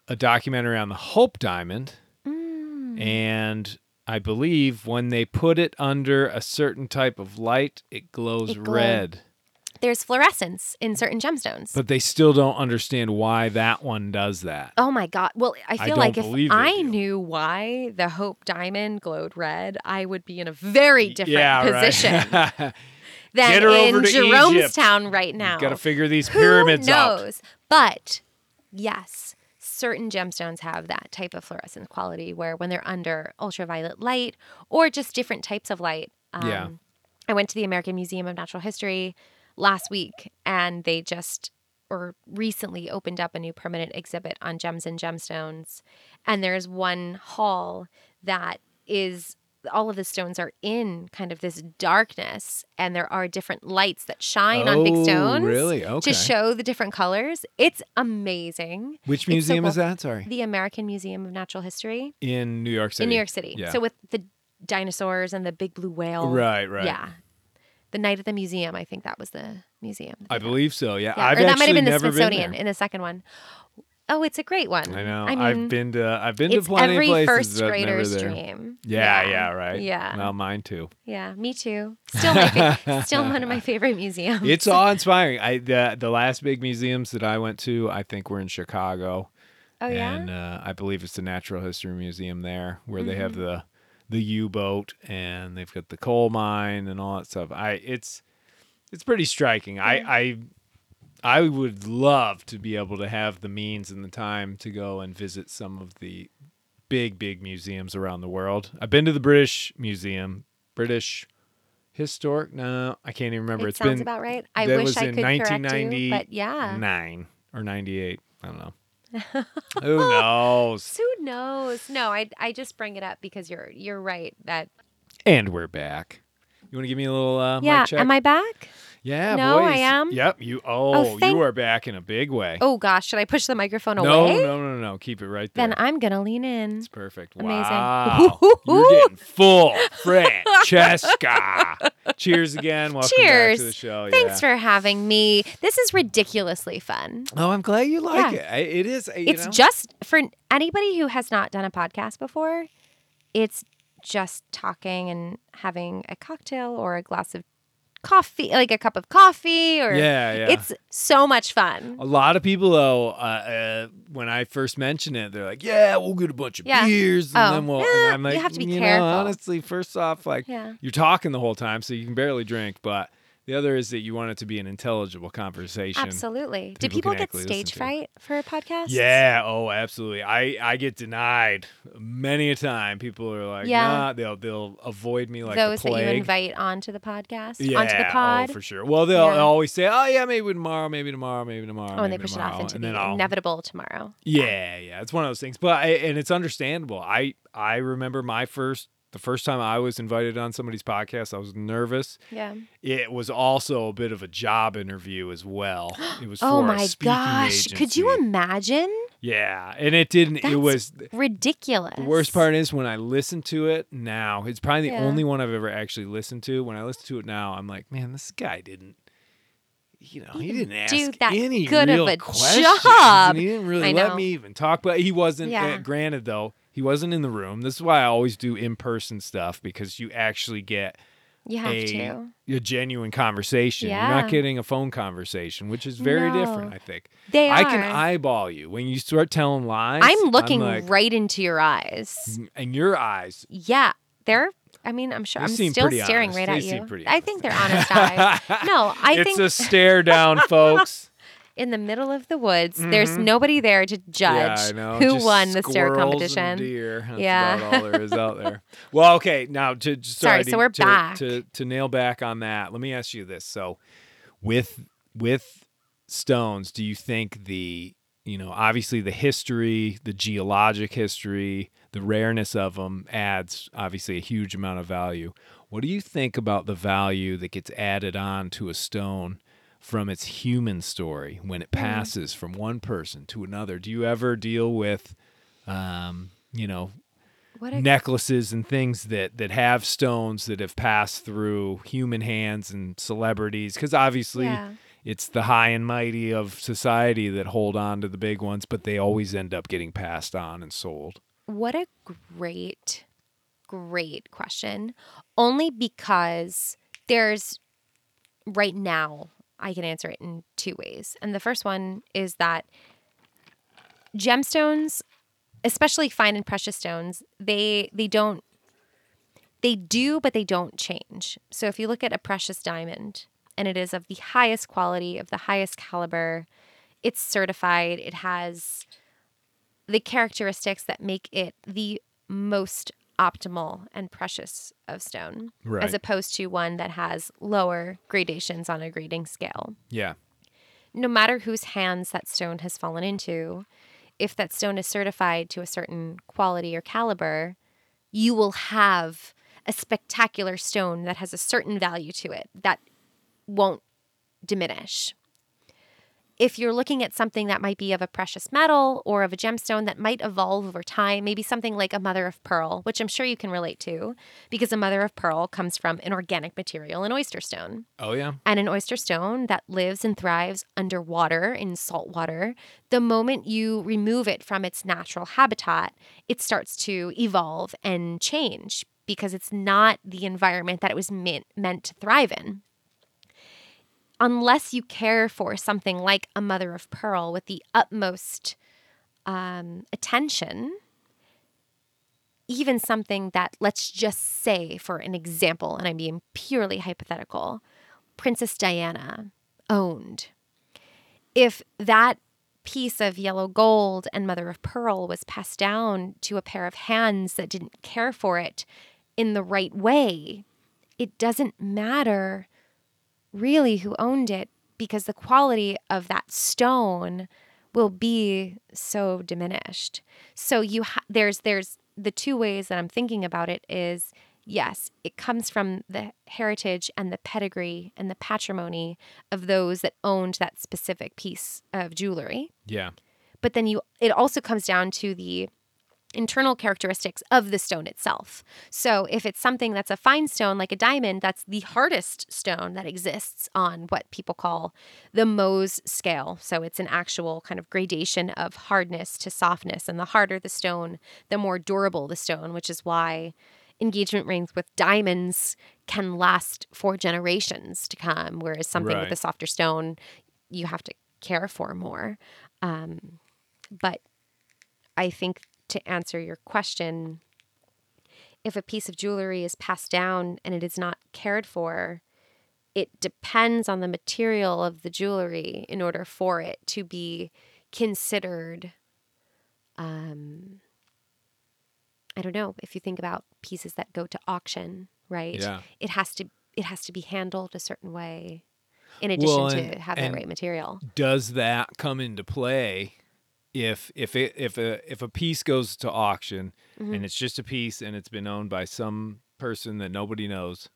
a documentary on the Hope Diamond, Mm. and I believe when they put it under a certain type of light, it glows It glowed. red. There's fluorescence in certain gemstones. But they still don't understand why that one does that. Oh my God. Well, I feel don't like if I do. knew why the Hope Diamond glowed red, I would be in a very different yeah, position right. than Get her in over to Jeromestown right now. Got to figure these Who pyramids out. knows? But yes, certain gemstones have that type of fluorescence quality where when they're under ultraviolet light or just different types of light. Um, Yeah. I went to the American Museum of Natural History last week and they just or recently opened up a new permanent exhibit on gems and gemstones. And there's one hall that is all of the stones are in kind of this darkness and there are different lights that shine on big Oh, stones really? Okay. to show the different colors. It's amazing. Which It's so museum is that? Sorry. The American Museum of Natural History In New York City. in New York City. Yeah. So with the dinosaurs and the big blue whale. Right, right. Yeah. The night at the museum, I think that was the museum. I believe so. Yeah, Yeah, I've or that might have been the Smithsonian been in the second one. Oh, it's a great one. I know. I mean, I've been to I've been to it's plenty every of places. first grader's dream. Yeah, yeah, right. Yeah. Well, mine too. Yeah, me too. Still my fa- still one of my favorite museums. It's awe inspiring. I the the last big museums that I went to, I think were in Chicago. oh yeah. And uh, I believe it's the Natural History Museum there, where they Mm-hmm. have the the U boat and they've got the coal mine and all that stuff. I it's it's pretty striking. I I I would love to be able to have the means and the time to go and visit some of the big big museums around the world. I've been to the British Museum, British Historic. No, I can't even remember. it it's sounds been about right. I wish was I in could correct you, 1990 but yeah. nine or ninety eight. I don't know. Who knows? Who knows? No, I I just bring it up because you're you're right that And we're back. You want to give me a little uh, yeah. Am I back? Yeah, No, I am? Yep. You. Oh, oh thank- you are back in a big way. Oh gosh, should I push the microphone no, away? no, no, no. No. Keep it right there. Then I'm gonna lean in. it's perfect. Amazing. Wow. You're getting full, Francesca. Cheers again. Welcome Cheers. back to the show. Thanks yeah. for having me. This is ridiculously fun. Oh, I'm glad you like Yeah. it. It is. it's know? just for anybody who has not done a podcast before, it's just talking and having a cocktail or a glass of coffee, like a cup of coffee, or Yeah, yeah. it's so much fun. A lot of people, though, uh, uh, when I first mention it, they're like, "Yeah, we'll get a bunch of Yeah. beers, and Oh, then we'll." yeah, and I'm like, you have to be know, careful." honestly, first off, like Yeah. you're talking the whole time, so you can barely drink. But the other is that you want it to be an intelligible conversation. Absolutely. Do people people get stage fright for a podcast? Yeah. Oh, absolutely. I I get denied many a time. People are like, Yeah. Nah, they'll they'll avoid me like Those that you invite onto the podcast, yeah, onto the oh, pod. oh, for sure. Well, they'll, Yeah. always say, "Oh, yeah, maybe tomorrow, maybe tomorrow, maybe tomorrow." Oh, and they push it off into and the then I'll, inevitable tomorrow. Yeah, yeah, it's one of those things. But I, and it's understandable. I I remember my first the first time I was invited on somebody's podcast, I was nervous. Yeah. It was also a bit of a job interview as well. It was Oh my gosh. Could you imagine? Yeah, and it didn't. That's it was ridiculous. the worst part is when I listen to it now. It's probably the Yeah. only one I've ever actually listened to. When I listen to it now, I'm like, man, this guy didn't. You know, he, He didn't ask do that any good of a questions, job. he didn't really let me even talk. But he wasn't. Yeah. uh, granted, though, he wasn't in the room. This is why I always do in person stuff because you actually get You have a, to. a genuine conversation. You're not getting a phone conversation, which is very different. I think They are. I can eyeball you when you start telling lies. I'm looking like, right into your eyes. Mm, and your eyes. Yeah. They're I mean, I'm sure They I'm still staring honest. right They at you. I think they're honest eyes. No, I it's think it's a stare down, folks. in the middle of the woods, there's nobody there to judge Mm-hmm. yeah, who Just won the stare competition. deer. That's Yeah. about all there is out there. Well, okay. Now, to Sorry, sorry, so we're to, back. To, to nail back on that. Let me ask you this. So, with with stones, do you think the you know obviously the history, the geologic history, the rareness of them adds obviously a huge amount of value. What do you think about the value that gets added on to a stone? From its human story when it passes from one person to another. Do you ever deal with um, you know, a necklaces and things that that have stones that have passed through human hands and celebrities because obviously Yeah. it's the high and mighty of society that hold on to the big ones but they always end up getting passed on and sold What a great, great question. Only because there's right now, I can answer it in two ways. And the first one is that gemstones, especially fine and precious stones, they they don't they do, but they don't change. So if you look at a precious diamond and it is of the highest quality, of the highest caliber, it's certified, it has the characteristics that make it the most optimal and precious of stone, Right. as opposed to one that has lower gradations on a grading scale. yeah No matter whose hands that stone has fallen into, if that stone is certified to a certain quality or caliber, you will have a spectacular stone that has a certain value to it that won't diminish if you're looking at something that might be of a precious metal or of a gemstone that might evolve over time, maybe something like a mother of pearl, which I'm sure you can relate to, because a mother of pearl comes from an organic material, an oyster stone. oh yeah And an oyster stone that lives and thrives underwater in salt water, the moment you remove it from its natural habitat, it starts to evolve and change because it's not the environment that it was meant, meant to thrive in unless you care for something like a mother of pearl with the utmost um, attention, even something that, let's just say, for an example, and I'm being purely hypothetical, Princess Diana owned. If that piece of yellow gold and mother of pearl was passed down to a pair of hands that didn't care for it in the right way, it doesn't matter really who owned it because the quality of that stone will be so diminished. So you ha- there's there's the two ways that I'm thinking about it is yes, it comes from the heritage and the pedigree and the patrimony of those that owned that specific piece of jewelry. yeah But then you it also comes down to the internal characteristics of the stone itself. So if it's something that's a fine stone like a diamond, that's the hardest stone that exists on what people call the Mohs scale. So it's an actual kind of gradation of hardness to softness and the harder the stone, the more durable the stone, which is why engagement rings with diamonds can last for generations to come whereas something with a softer stone you have to care for more. Um, but I think to answer your question, if a piece of jewelry is passed down and it is not cared for, it depends on the material of the jewelry in order for it to be considered. Um, I don't know if you think about pieces that go to auction, right? Yeah. It has to it has to be handled a certain way, in addition Well, to and- have and- that right material. does that come into play if if it, if a if a piece goes to auction Mm-hmm. and it's just a piece and it's been owned by some person that nobody knows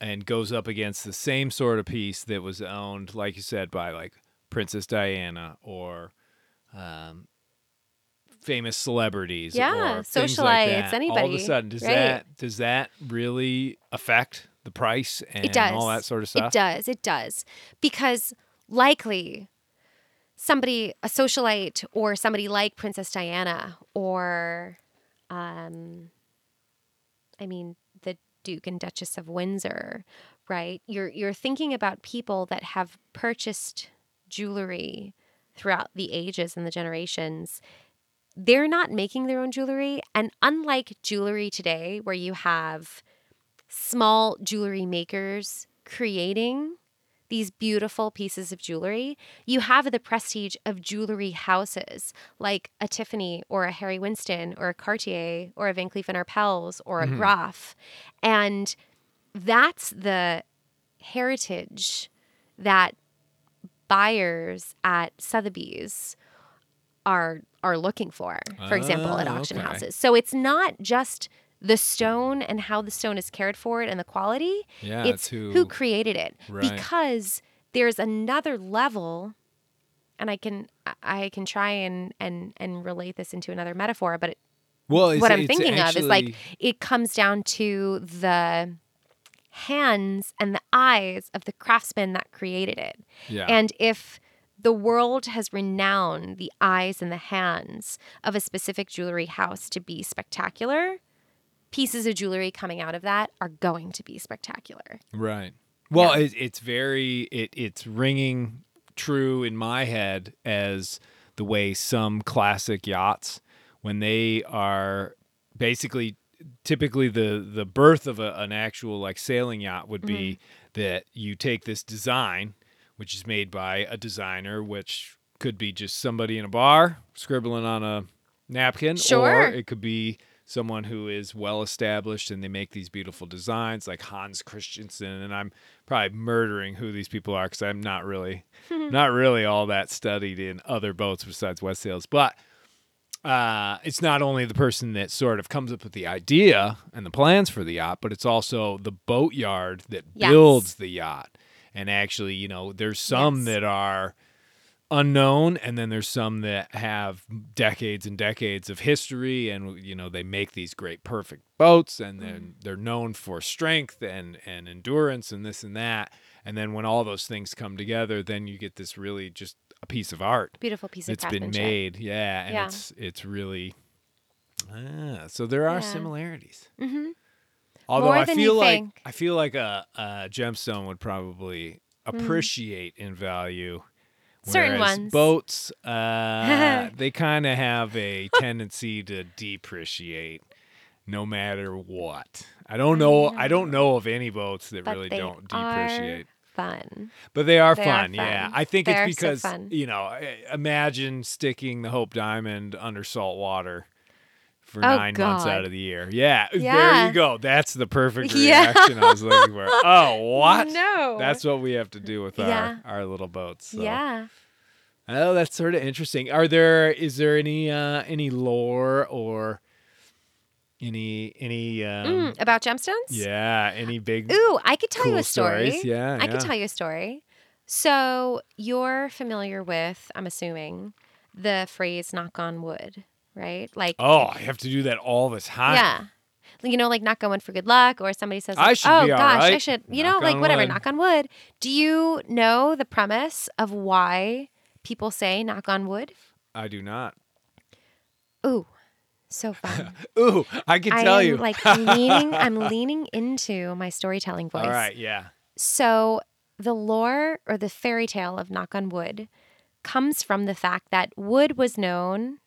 and goes up against the same sort of piece that was owned like you said by like Princess Diana or um famous celebrities Yeah, or things like socialites, that, all of a sudden does right. that does that really affect the price and it does all that sort of stuff It does. It does. Because likely somebody, a socialite or somebody like Princess Diana or, um, I mean, the Duke and Duchess of Windsor, right? You're you're thinking about people that have purchased jewelry throughout the ages and the generations. They're not making their own jewelry, and unlike jewelry today, where you have small jewelry makers creating these beautiful pieces of jewelry, you have the prestige of jewelry houses like a Tiffany or a Harry Winston or a Cartier or a Van Cleef & Arpels or a Graf. And that's the heritage that buyers at Sotheby's are are looking for, for example, at Ah, auction okay. houses. So it's not just the stone and how the stone is cared for it and the quality. Yeah, it's who- who created it. Right. Because there's another level and I can I can try and and and relate this into another metaphor, but it, well what I'm thinking of is like it comes down to the hands and the eyes of the craftsman that created it. yeah And if the world has renowned the eyes and the hands of a specific jewelry house to be spectacular, pieces of jewelry coming out of that are going to be spectacular. Right. Well, it, it's very it it's ringing true in my head as the way some classic yachts when they are basically typically the the birth of a, an actual like sailing yacht would be Mm-hmm. that you take this design which is made by a designer which could be just somebody in a bar scribbling on a napkin sure. or it could be someone who is well established and they make these beautiful designs like Hans Christensen and I'm probably murdering who these people are cuz I'm not really not really all that studied in other boats besides Westsails but uh, it's not only the person that sort of comes up with the idea and the plans for the yacht, but it's also the boatyard that Yes. builds the yacht. And actually, you know, there's some Yes. that are unknown, and then there's some that have decades and decades of history, and you know, they make these great, perfect boats, and then they're known for strength and and endurance and this and that. And then when all those things come together, then you get this really just a piece of art Beautiful piece of craftsmanship. it's been made yeah and Yeah. it's it's really ah, so there are Yeah. similarities Mhm. although More i feel like think. i feel like a, a gemstone would probably Mm. appreciate in value Certain whereas ones. boats uh, they kind of have a tendency to depreciate no matter what i don't know i don't know of any boats that But really don't depreciate Fun. but they are They are fun, yeah. I think They it's are so because you know, imagine sticking the Hope Diamond under salt water for Oh, nine months out God. of the year. Yeah, there you go. That's the perfect Yeah. reaction I was looking for. Oh, what? No. That's what we have to do with Yeah. our our little boats. So. Yeah. Oh, that's sort of interesting. Are there is there any uh any lore or any any um Mm, about gemstones? yeah, any big Ooh, I could tell you a story. stories? Yeah, I yeah. could tell you a story. So you're familiar with, I'm assuming, the phrase knock on wood, right? Like Oh, I have to do that all the time. Yeah. You know, like knock on wood for good luck, or somebody says, I like, should "Oh gosh, I should," you Knock know, like whatever, wood. knock on wood. Do you know the premise of why people say knock on wood? I do not. Ooh, so fun. Ooh, I can I tell am you. like leaning. I'm leaning into my storytelling voice. All right, yeah. So the lore or the fairy tale of knock on wood comes from the fact that wood was known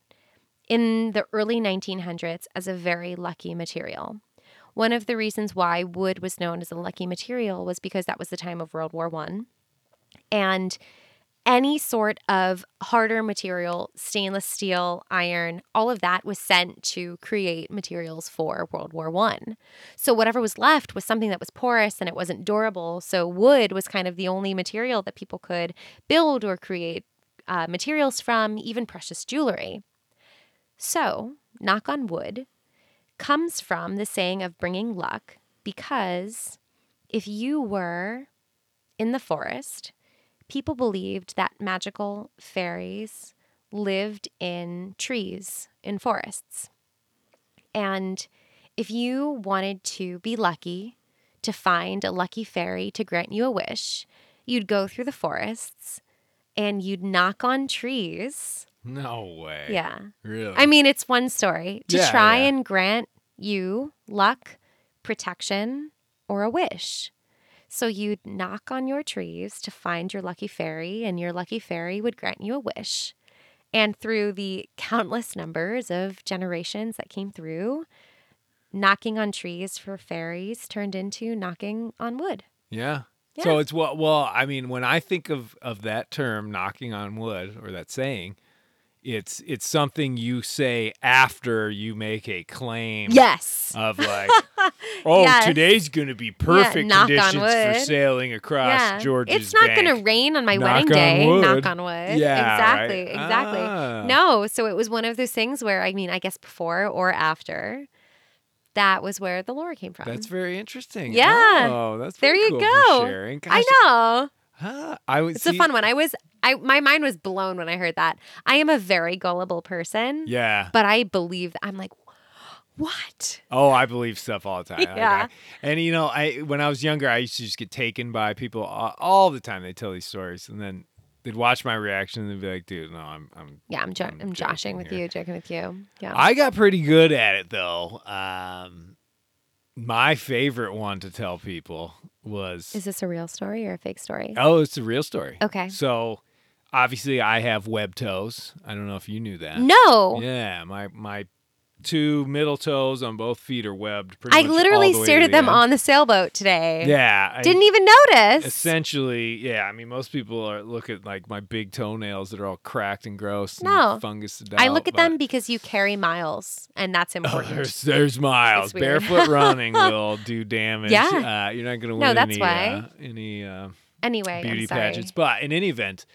in the early 1900s as a very lucky material. One of the reasons why wood was known as a lucky material was because that was the time of World War One, and any sort of harder material, stainless steel, iron, all of that was sent to create materials for World War One. So whatever was left was something that was porous and it wasn't durable. So wood was kind of the only material that people could build or create uh, materials from, even precious jewelry. So, knock on wood comes from the saying of bringing luck because if you were in the forest, people believed that magical fairies lived in trees, in forests. And if you wanted to be lucky, to find a lucky fairy to grant you a wish, you'd go through the forests and you'd knock on trees. No way. Yeah. Really? I mean, it's one story to Yeah, try yeah. and grant you luck, protection, or a wish. So you'd knock on your trees to find your lucky fairy, and your lucky fairy would grant you a wish. And through the countless numbers of generations that came through, knocking on trees for fairies turned into knocking on wood. Yeah. Yeah. So it's what well, I mean, when I think of of that term knocking on wood or that saying, it's it's something you say after you make a claim Yes. of like oh Yes. today's going to be perfect on conditions for sailing across yeah. It's not going to rain on my Knock wedding on day. wood. Knock on wood. Yeah, exactly. right. Exactly. Ah. No, so it was one of those things where I mean, I guess before or after, that was where the lore came from. That's very interesting. Yeah. Oh, that's there you cool go. Sharing. I know. Huh? I would It's see, a fun one. I was I my mind was blown when I heard that. I am a very gullible person, Yeah. but I believe I'm like what? Oh, I believe stuff all the time. Like, Yeah. I- and you know, I when I was younger, I used to just get taken by people all, all the time. They tell these stories, and then they'd watch my reaction and they'd be like, "Dude, no, I'm, I'm." Yeah, I'm jo- I'm I'm joshing with here. you, joking with you. Yeah. I got pretty good at it though. Um, my favorite one to tell people was, Is this a real story or a fake story? oh, it's a real story. Okay. So, obviously, I have web toes. I don't know if you knew that. No. Yeah, my my two middle toes on both feet are webbed. Pretty I literally stared at the them end. on the sailboat today. Yeah, I- Didn't even notice. essentially, yeah. I mean, most people are look at like my big toenails that are all cracked and gross and No. fungused I look at but- them because you carry miles, and that's Oh, important. there's, there's miles. Barefoot running will do damage. Yeah. uh, you're not going to win No, that's any why. uh, any uh, anyway, beauty pageants. But in any event,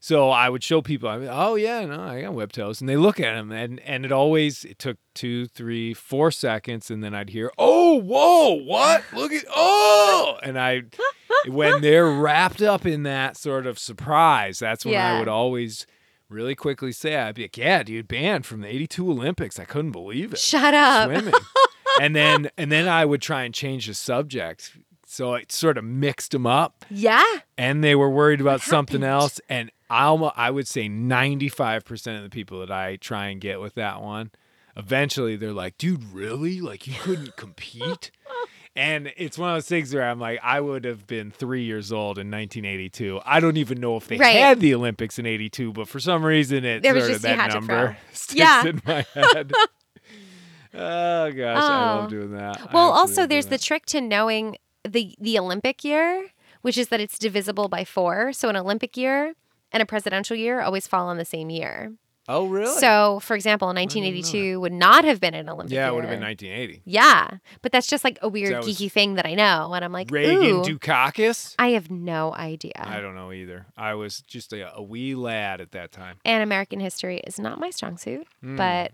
so I would show people, I mean, oh yeah, no, I got web toes, and they look at them, and and it always it took two, three, four seconds, and then I'd hear, oh, whoa, what? Look at, oh, and I, when they're wrapped up in that sort of surprise, that's when I would always. Really quickly say, I'd be like, yeah, dude, banned from the 82 Olympics. I couldn't believe it Shut up. swimming. and then and then I would try and change the subject. So it sort of mixed them up Yeah. and they were worried about something else and I almost, I would say 95% of the people that I try and get with that one eventually they're like, "Dude, really? Like you couldn't compete?" And it's one of those things where I'm like, I would have been three years old in 1982. I don't even know if they Right. had the Olympics in '82, but for some reason, it There was sort of that number sticks Yeah. in my head. oh gosh, I love Oh. doing that. Well, also there's the trick to knowing the the Olympic year, which is that it's divisible by four. So an Olympic year and a presidential year always fall on the same year. oh really? So, for example, 1982 would not have been an Olympic yeah, it would have been 1980. Yeah, but that's just like a weird that was geeky thing that I know, and I'm like, Reagan ooh, Dukakis. I have no idea. I don't know either. I was just a, a wee lad at that time. and American history is not my strong suit, Hmm. but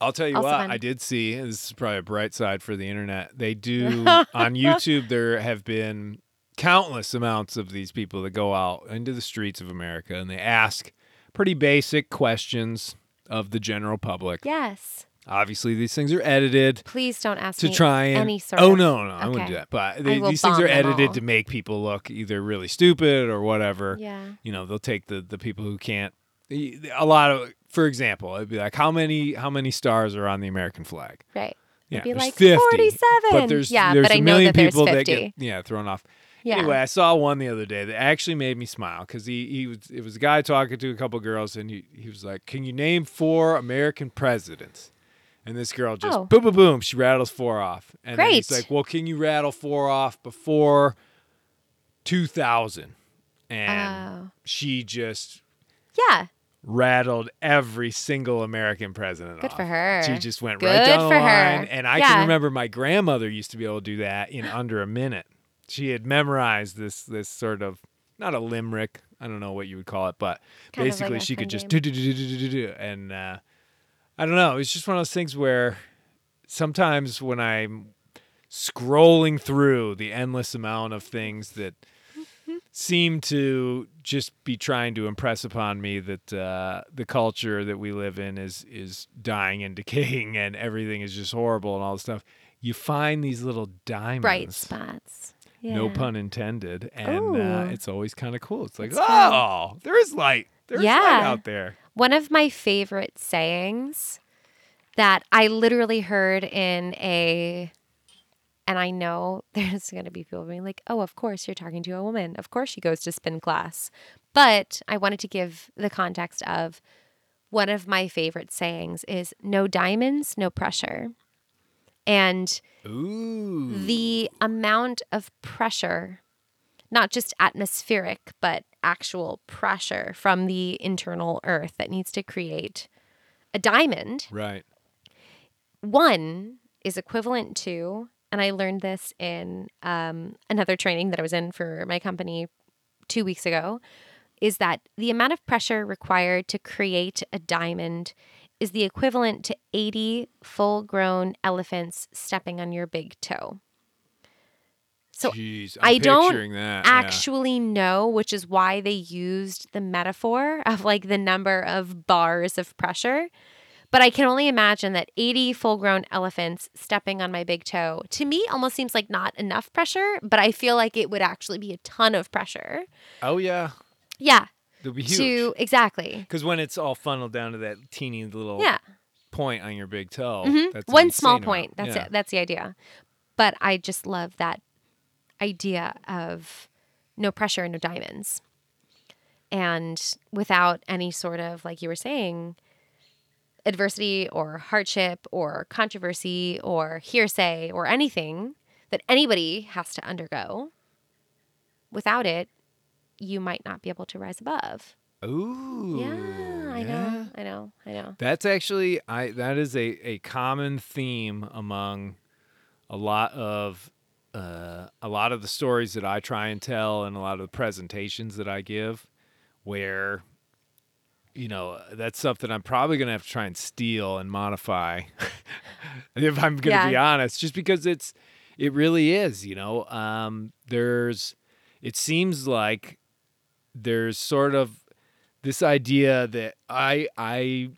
I'll tell you Also what, fun. I did see. This is probably a bright side for the internet. They do on YouTube. There have been countless amounts of these people that go out into the streets of America and they ask pretty basic questions of the general public. yes, Obviously, these things are edited please don't ask to me try and. any sort oh no, no, I wouldn't do that. But they, these things are edited all. to make people look either really stupid or whatever. Yeah, you know they'll take the the people who can't a lot of for example it'd be like how many how many stars are on the american flag right. yeah it'd be like, 50 47. but there's Yeah, there's but a I know million people that get yeah thrown off Yeah. anyway i saw one the other day that actually made me smile because he he was it was a guy talking to a couple girls and he, he was like can you name four american presidents and this girl just Oh. boom boom boom she rattles four off and then he's like well can you rattle four off before 2000 and Oh. she just Yeah. rattled every single American president Good off. for her. She just went right Good down for the her. line. And I Yeah. can remember my grandmother used to be able to do that in under a minute. She had memorized this this sort of not a limerick. I don't know what you would call it, but Kind of like basically she could just do do do do do do do, and uh, I don't know. It's just one of those things where sometimes when I'm scrolling through the endless amount of things that seem to just be trying to impress upon me that uh, the culture that we live in is is dying and decaying and everything is just horrible and all this stuff. You find these little diamonds, Bright spots. Yeah. no pun intended, and uh, it's always kind of cool. It's like, That's fun. oh, there is light. There's light out there. One of my favorite sayings that I literally heard in a, and I know there's going to be people being like, oh, of course you're talking to a woman. Of course she goes to spin class. But I wanted to give the context of one of my favorite sayings is no diamonds, no pressure. And Ooh. the amount of pressure, not just atmospheric, but actual pressure from the internal earth that needs to create a diamond, right. one is equivalent to, and I learned this in um, another training that I was in for my company two weeks ago, is that the amount of pressure required to create a diamond is the equivalent to 80 full grown elephants stepping on your big toe. So Jeez, I don't that. yeah. actually know, which is why they used the metaphor of like the number of bars of pressure. But I can only imagine that 80 full grown elephants stepping on my big toe to me almost seems like not enough pressure, but I feel like it would actually be a ton of pressure. Oh yeah, Yeah. They'll be huge. To exactly. Because when it's all funneled down to that teeny little Yeah. point on your big toe, Mhm. that's One small insane point. amount. That's yeah. it. That's the idea. But I just love that idea of no pressure, no diamonds. And without any sort of, like you were saying, adversity or hardship or controversy or hearsay or anything that anybody has to undergo, without it, you might not be able to rise above. Ooh. yeah, I yeah. know. I know. I know. That's actually I that is a, a common theme among a lot of uh, a lot of the stories that I try and tell and a lot of the presentations that I give where you know that's something I'm probably gonna have to try and steal and modify if I'm gonna be honest just because it's it really is you know um, there's it seems like there's sort of this idea that I I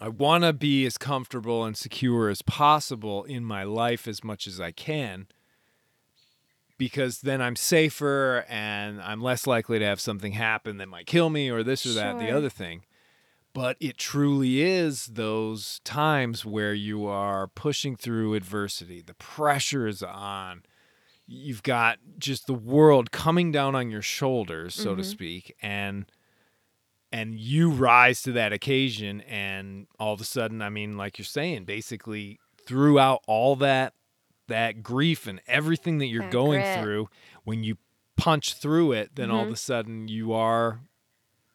I want to be as comfortable and secure as possible in my life as much as I can because then I'm safer and I'm less likely to have something happen that might kill me or this or that the other thing. But it truly is those times where you are pushing through adversity. The pressure is on. You've got just the world coming down on your shoulders, so to Mhm. speak, and and you rise to that occasion and all of a sudden i mean like you're saying basically throughout all that that grief and everything that you're That going grit. through when you punch through it then all of Mhm. a sudden you are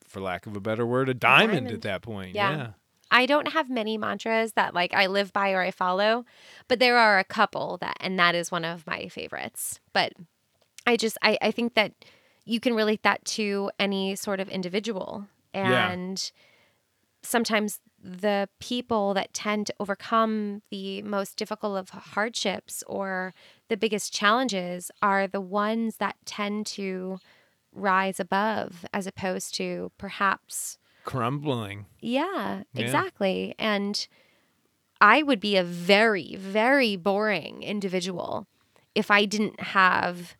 for lack of a better word a diamond, at diamond. that point Yeah. yeah, I don't have many mantras that like I live by or I follow, but there are a couple that and that is one of my favorites. But I just I, I think that you can relate that to any sort of individual. Yeah. And sometimes the people that tend to overcome the most difficult of hardships or the biggest challenges are the ones that tend to rise above as opposed to perhaps crumbling yeah, Yeah. exactly. And I would be a very, very boring individual if I didn't have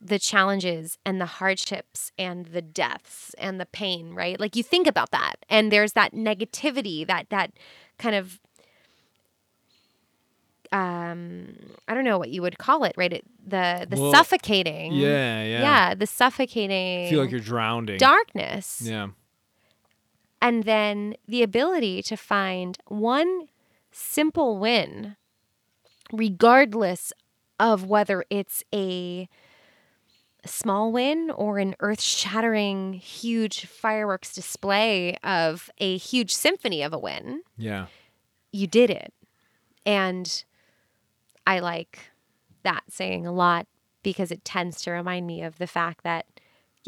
the challenges and the hardships and the deaths and the pain, right? Like you think about that and there's that negativity, that that kind of um I don't know what you would call it, right? It, the the Well, suffocating. yeah yeah Yeah, the suffocating feel like you're drowning darkness yeah and then the ability to find one simple win, regardless of whether it's a small win or an earth shattering, huge fireworks display of a huge symphony of a win, yeah you did it. And I like that saying a lot because it tends to remind me of the fact that,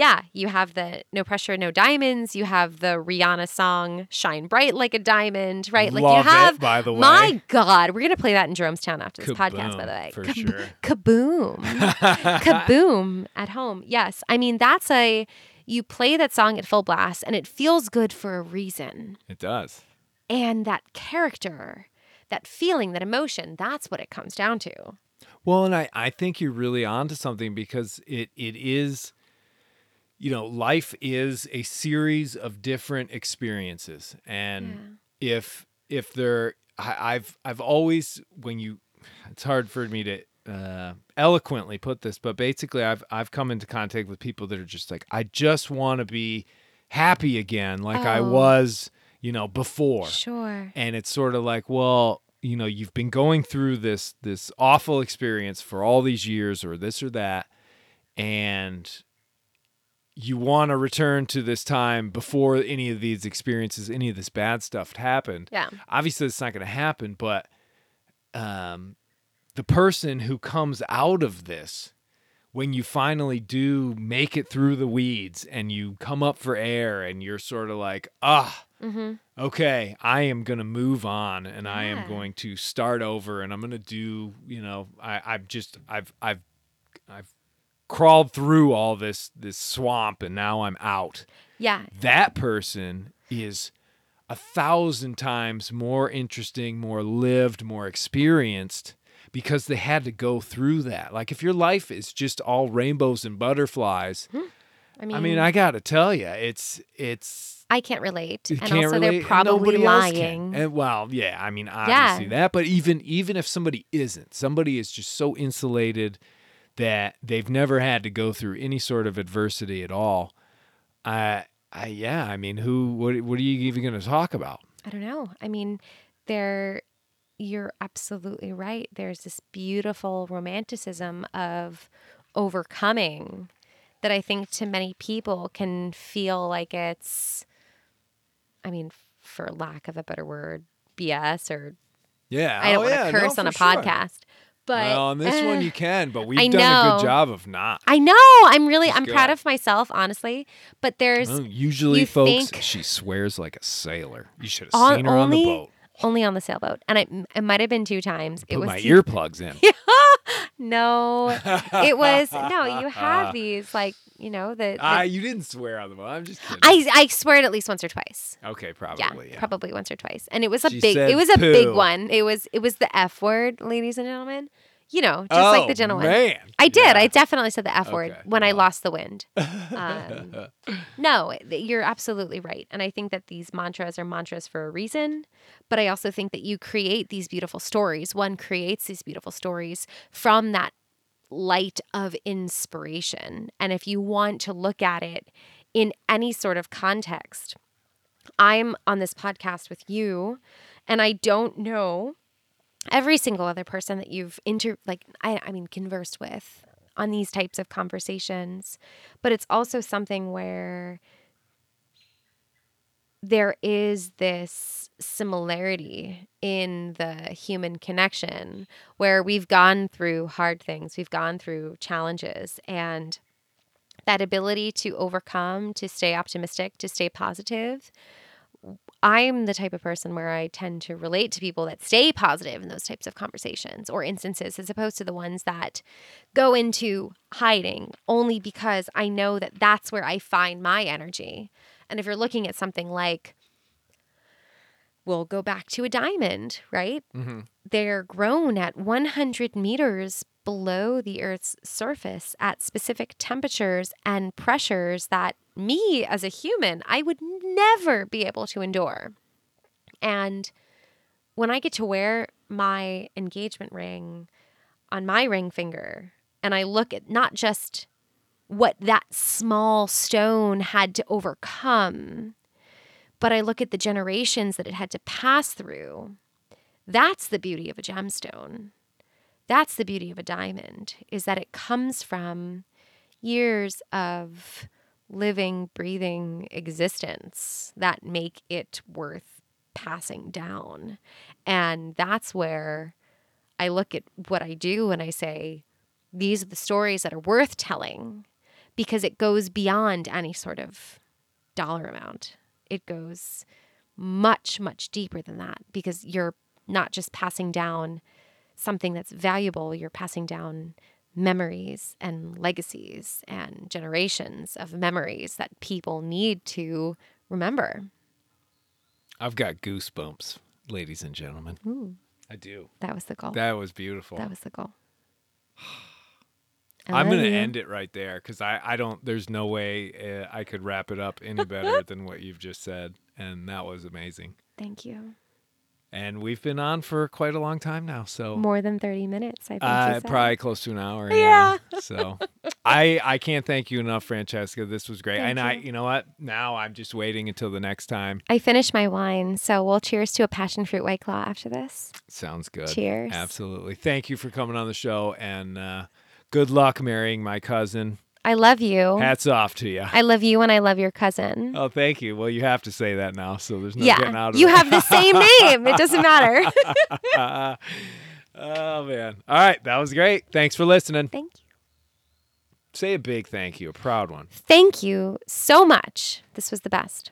yeah, you have the No Pressure, No Diamonds. You have the Rihanna song Shine Bright Like a Diamond, right? Like Love you have, it, by the way. my God, we're going to play that in Jeromestown after this podcast, by the way. for Kab- sure. Kaboom. Kaboom at home. Yes. I mean, that's a, you play that song at full blast and it feels good for a reason. it does. And that character, that feeling, that emotion, that's what it comes down to. Well, and I, I think you're really onto something because it it is, you know, life is a series of different experiences, and if if there, I, I've I've always when you, it's hard for me to uh, eloquently put this, but basically I've I've come into contact with people that are just like I just want to be happy again, like I Oh. was, you know, before Sure. and it's sort of like well you know you've been going through this this awful experience for all these years or this or that and you want to return to this time before any of these experiences any of this bad stuff happened Yeah. obviously it's not going to happen but um the person who comes out of this when you finally do make it through the weeds and you come up for air and you're sort of like ah Mm-hmm. okay, I am going to move on and I am going to start over and I'm going to do, you know, I, I've just, I've, I've, I've crawled through all this, this swamp and now I'm out. Yeah. That person is a thousand times more interesting, more lived, more experienced because they had to go through that. Like if your life is just all rainbows and butterflies, hmm. I mean, I mean, I got to tell you, it's, it's, I can't relate. and can't also relate, they're probably lying. And well, yeah, I mean, I obviously that, but even even if somebody isn't, somebody is just so insulated that they've never had to go through any sort of adversity at all. I, I yeah, I mean, who, what, what are you even going to talk about? I don't know. I mean, there you're absolutely right. There's this beautiful romanticism of overcoming that I think to many people can feel like it's I mean, for lack of a better word, BS or Yeah, I don't oh, want yeah, to no, curse on a sure. podcast. But well, on this eh, one you can, but we've I done a good job of not. I know. I'm really I'm proud of myself, honestly. But there's Well, usually, folks, she swears like a sailor. You should have on- seen her on the boat. only on the sailboat, and it, it might have been two times. it was my earplugs in. no, it was no. You have these like you know the. the Ah, you didn't swear on the boat. I'm just kidding. I I swear it at least once or twice. okay, probably. Yeah, probably once or twice, and it was a She big. It was a big one. It was it was the F word, ladies and gentlemen. You know, just like the Oh, gentleman. Man. I did. I definitely said the F word Okay, when I lost the wind. Um, no, you're absolutely right. And I think that these mantras are mantras for a reason. But I also think that you create these beautiful stories. One creates these beautiful stories from that light of inspiration. And if you want to look at it in any sort of context, I'm on this podcast with you, and I don't know every single other person that you've inter like I, I mean conversed with on these types of conversations but it's also something where there is this similarity in the human connection where we've gone through hard things we've gone through challenges and that ability to overcome to stay optimistic to stay positive I'm the type of person where I tend to relate to people that stay positive in those types of conversations or instances as opposed to the ones that go into hiding only because I know that that's where I find my energy. And if you're looking at something like, we'll go back to a diamond, right? Mhm. They're grown at 100 meters below the Earth's surface at specific temperatures and pressures that me as a human, I would never be able to endure. And when I get to wear my engagement ring on my ring finger and I look at not just what that small stone had to overcome, but I look at the generations that it had to pass through. That's the beauty of a gemstone. That's the beauty of a diamond is that it comes from years of living, breathing existence that make it worth passing down. And that's where I look at what I do and I say, these are the stories that are worth telling because it goes beyond any sort of dollar amount. It goes much, much deeper than that because you're not just passing down something that's valuable, you're passing down memories and legacies and generations of memories that people need to remember. I've got goosebumps, ladies and gentlemen. Ooh, I do. that was the goal. That was beautiful. that was the goal. I I'm going to you. end it right there because I, I don't, there's no way uh, I could wrap it up any better than what you've just said. And that was amazing. Thank you. And we've been on for quite a long time now. So More than 30 minutes, I think. uh, probably close to an hour. Yeah. so I, I can't thank you enough, Francesca. This was great. Thank and I, you. you know what? Now I'm just waiting until the next time. I finished my wine, so we'll cheers to a passion fruit white claw after this. Sounds good. Cheers. Absolutely. Thank you for coming on the show and uh, good luck marrying my cousin. I love you. Hats off to you. I love you and I love your cousin. Oh, thank you. Well, you have to say that now, so there's no getting out of you it. You have the same name. It doesn't matter. oh man. All right, that was great. Thanks for listening. Thank you. Say a big thank you, a proud one. Thank you so much. This was the best.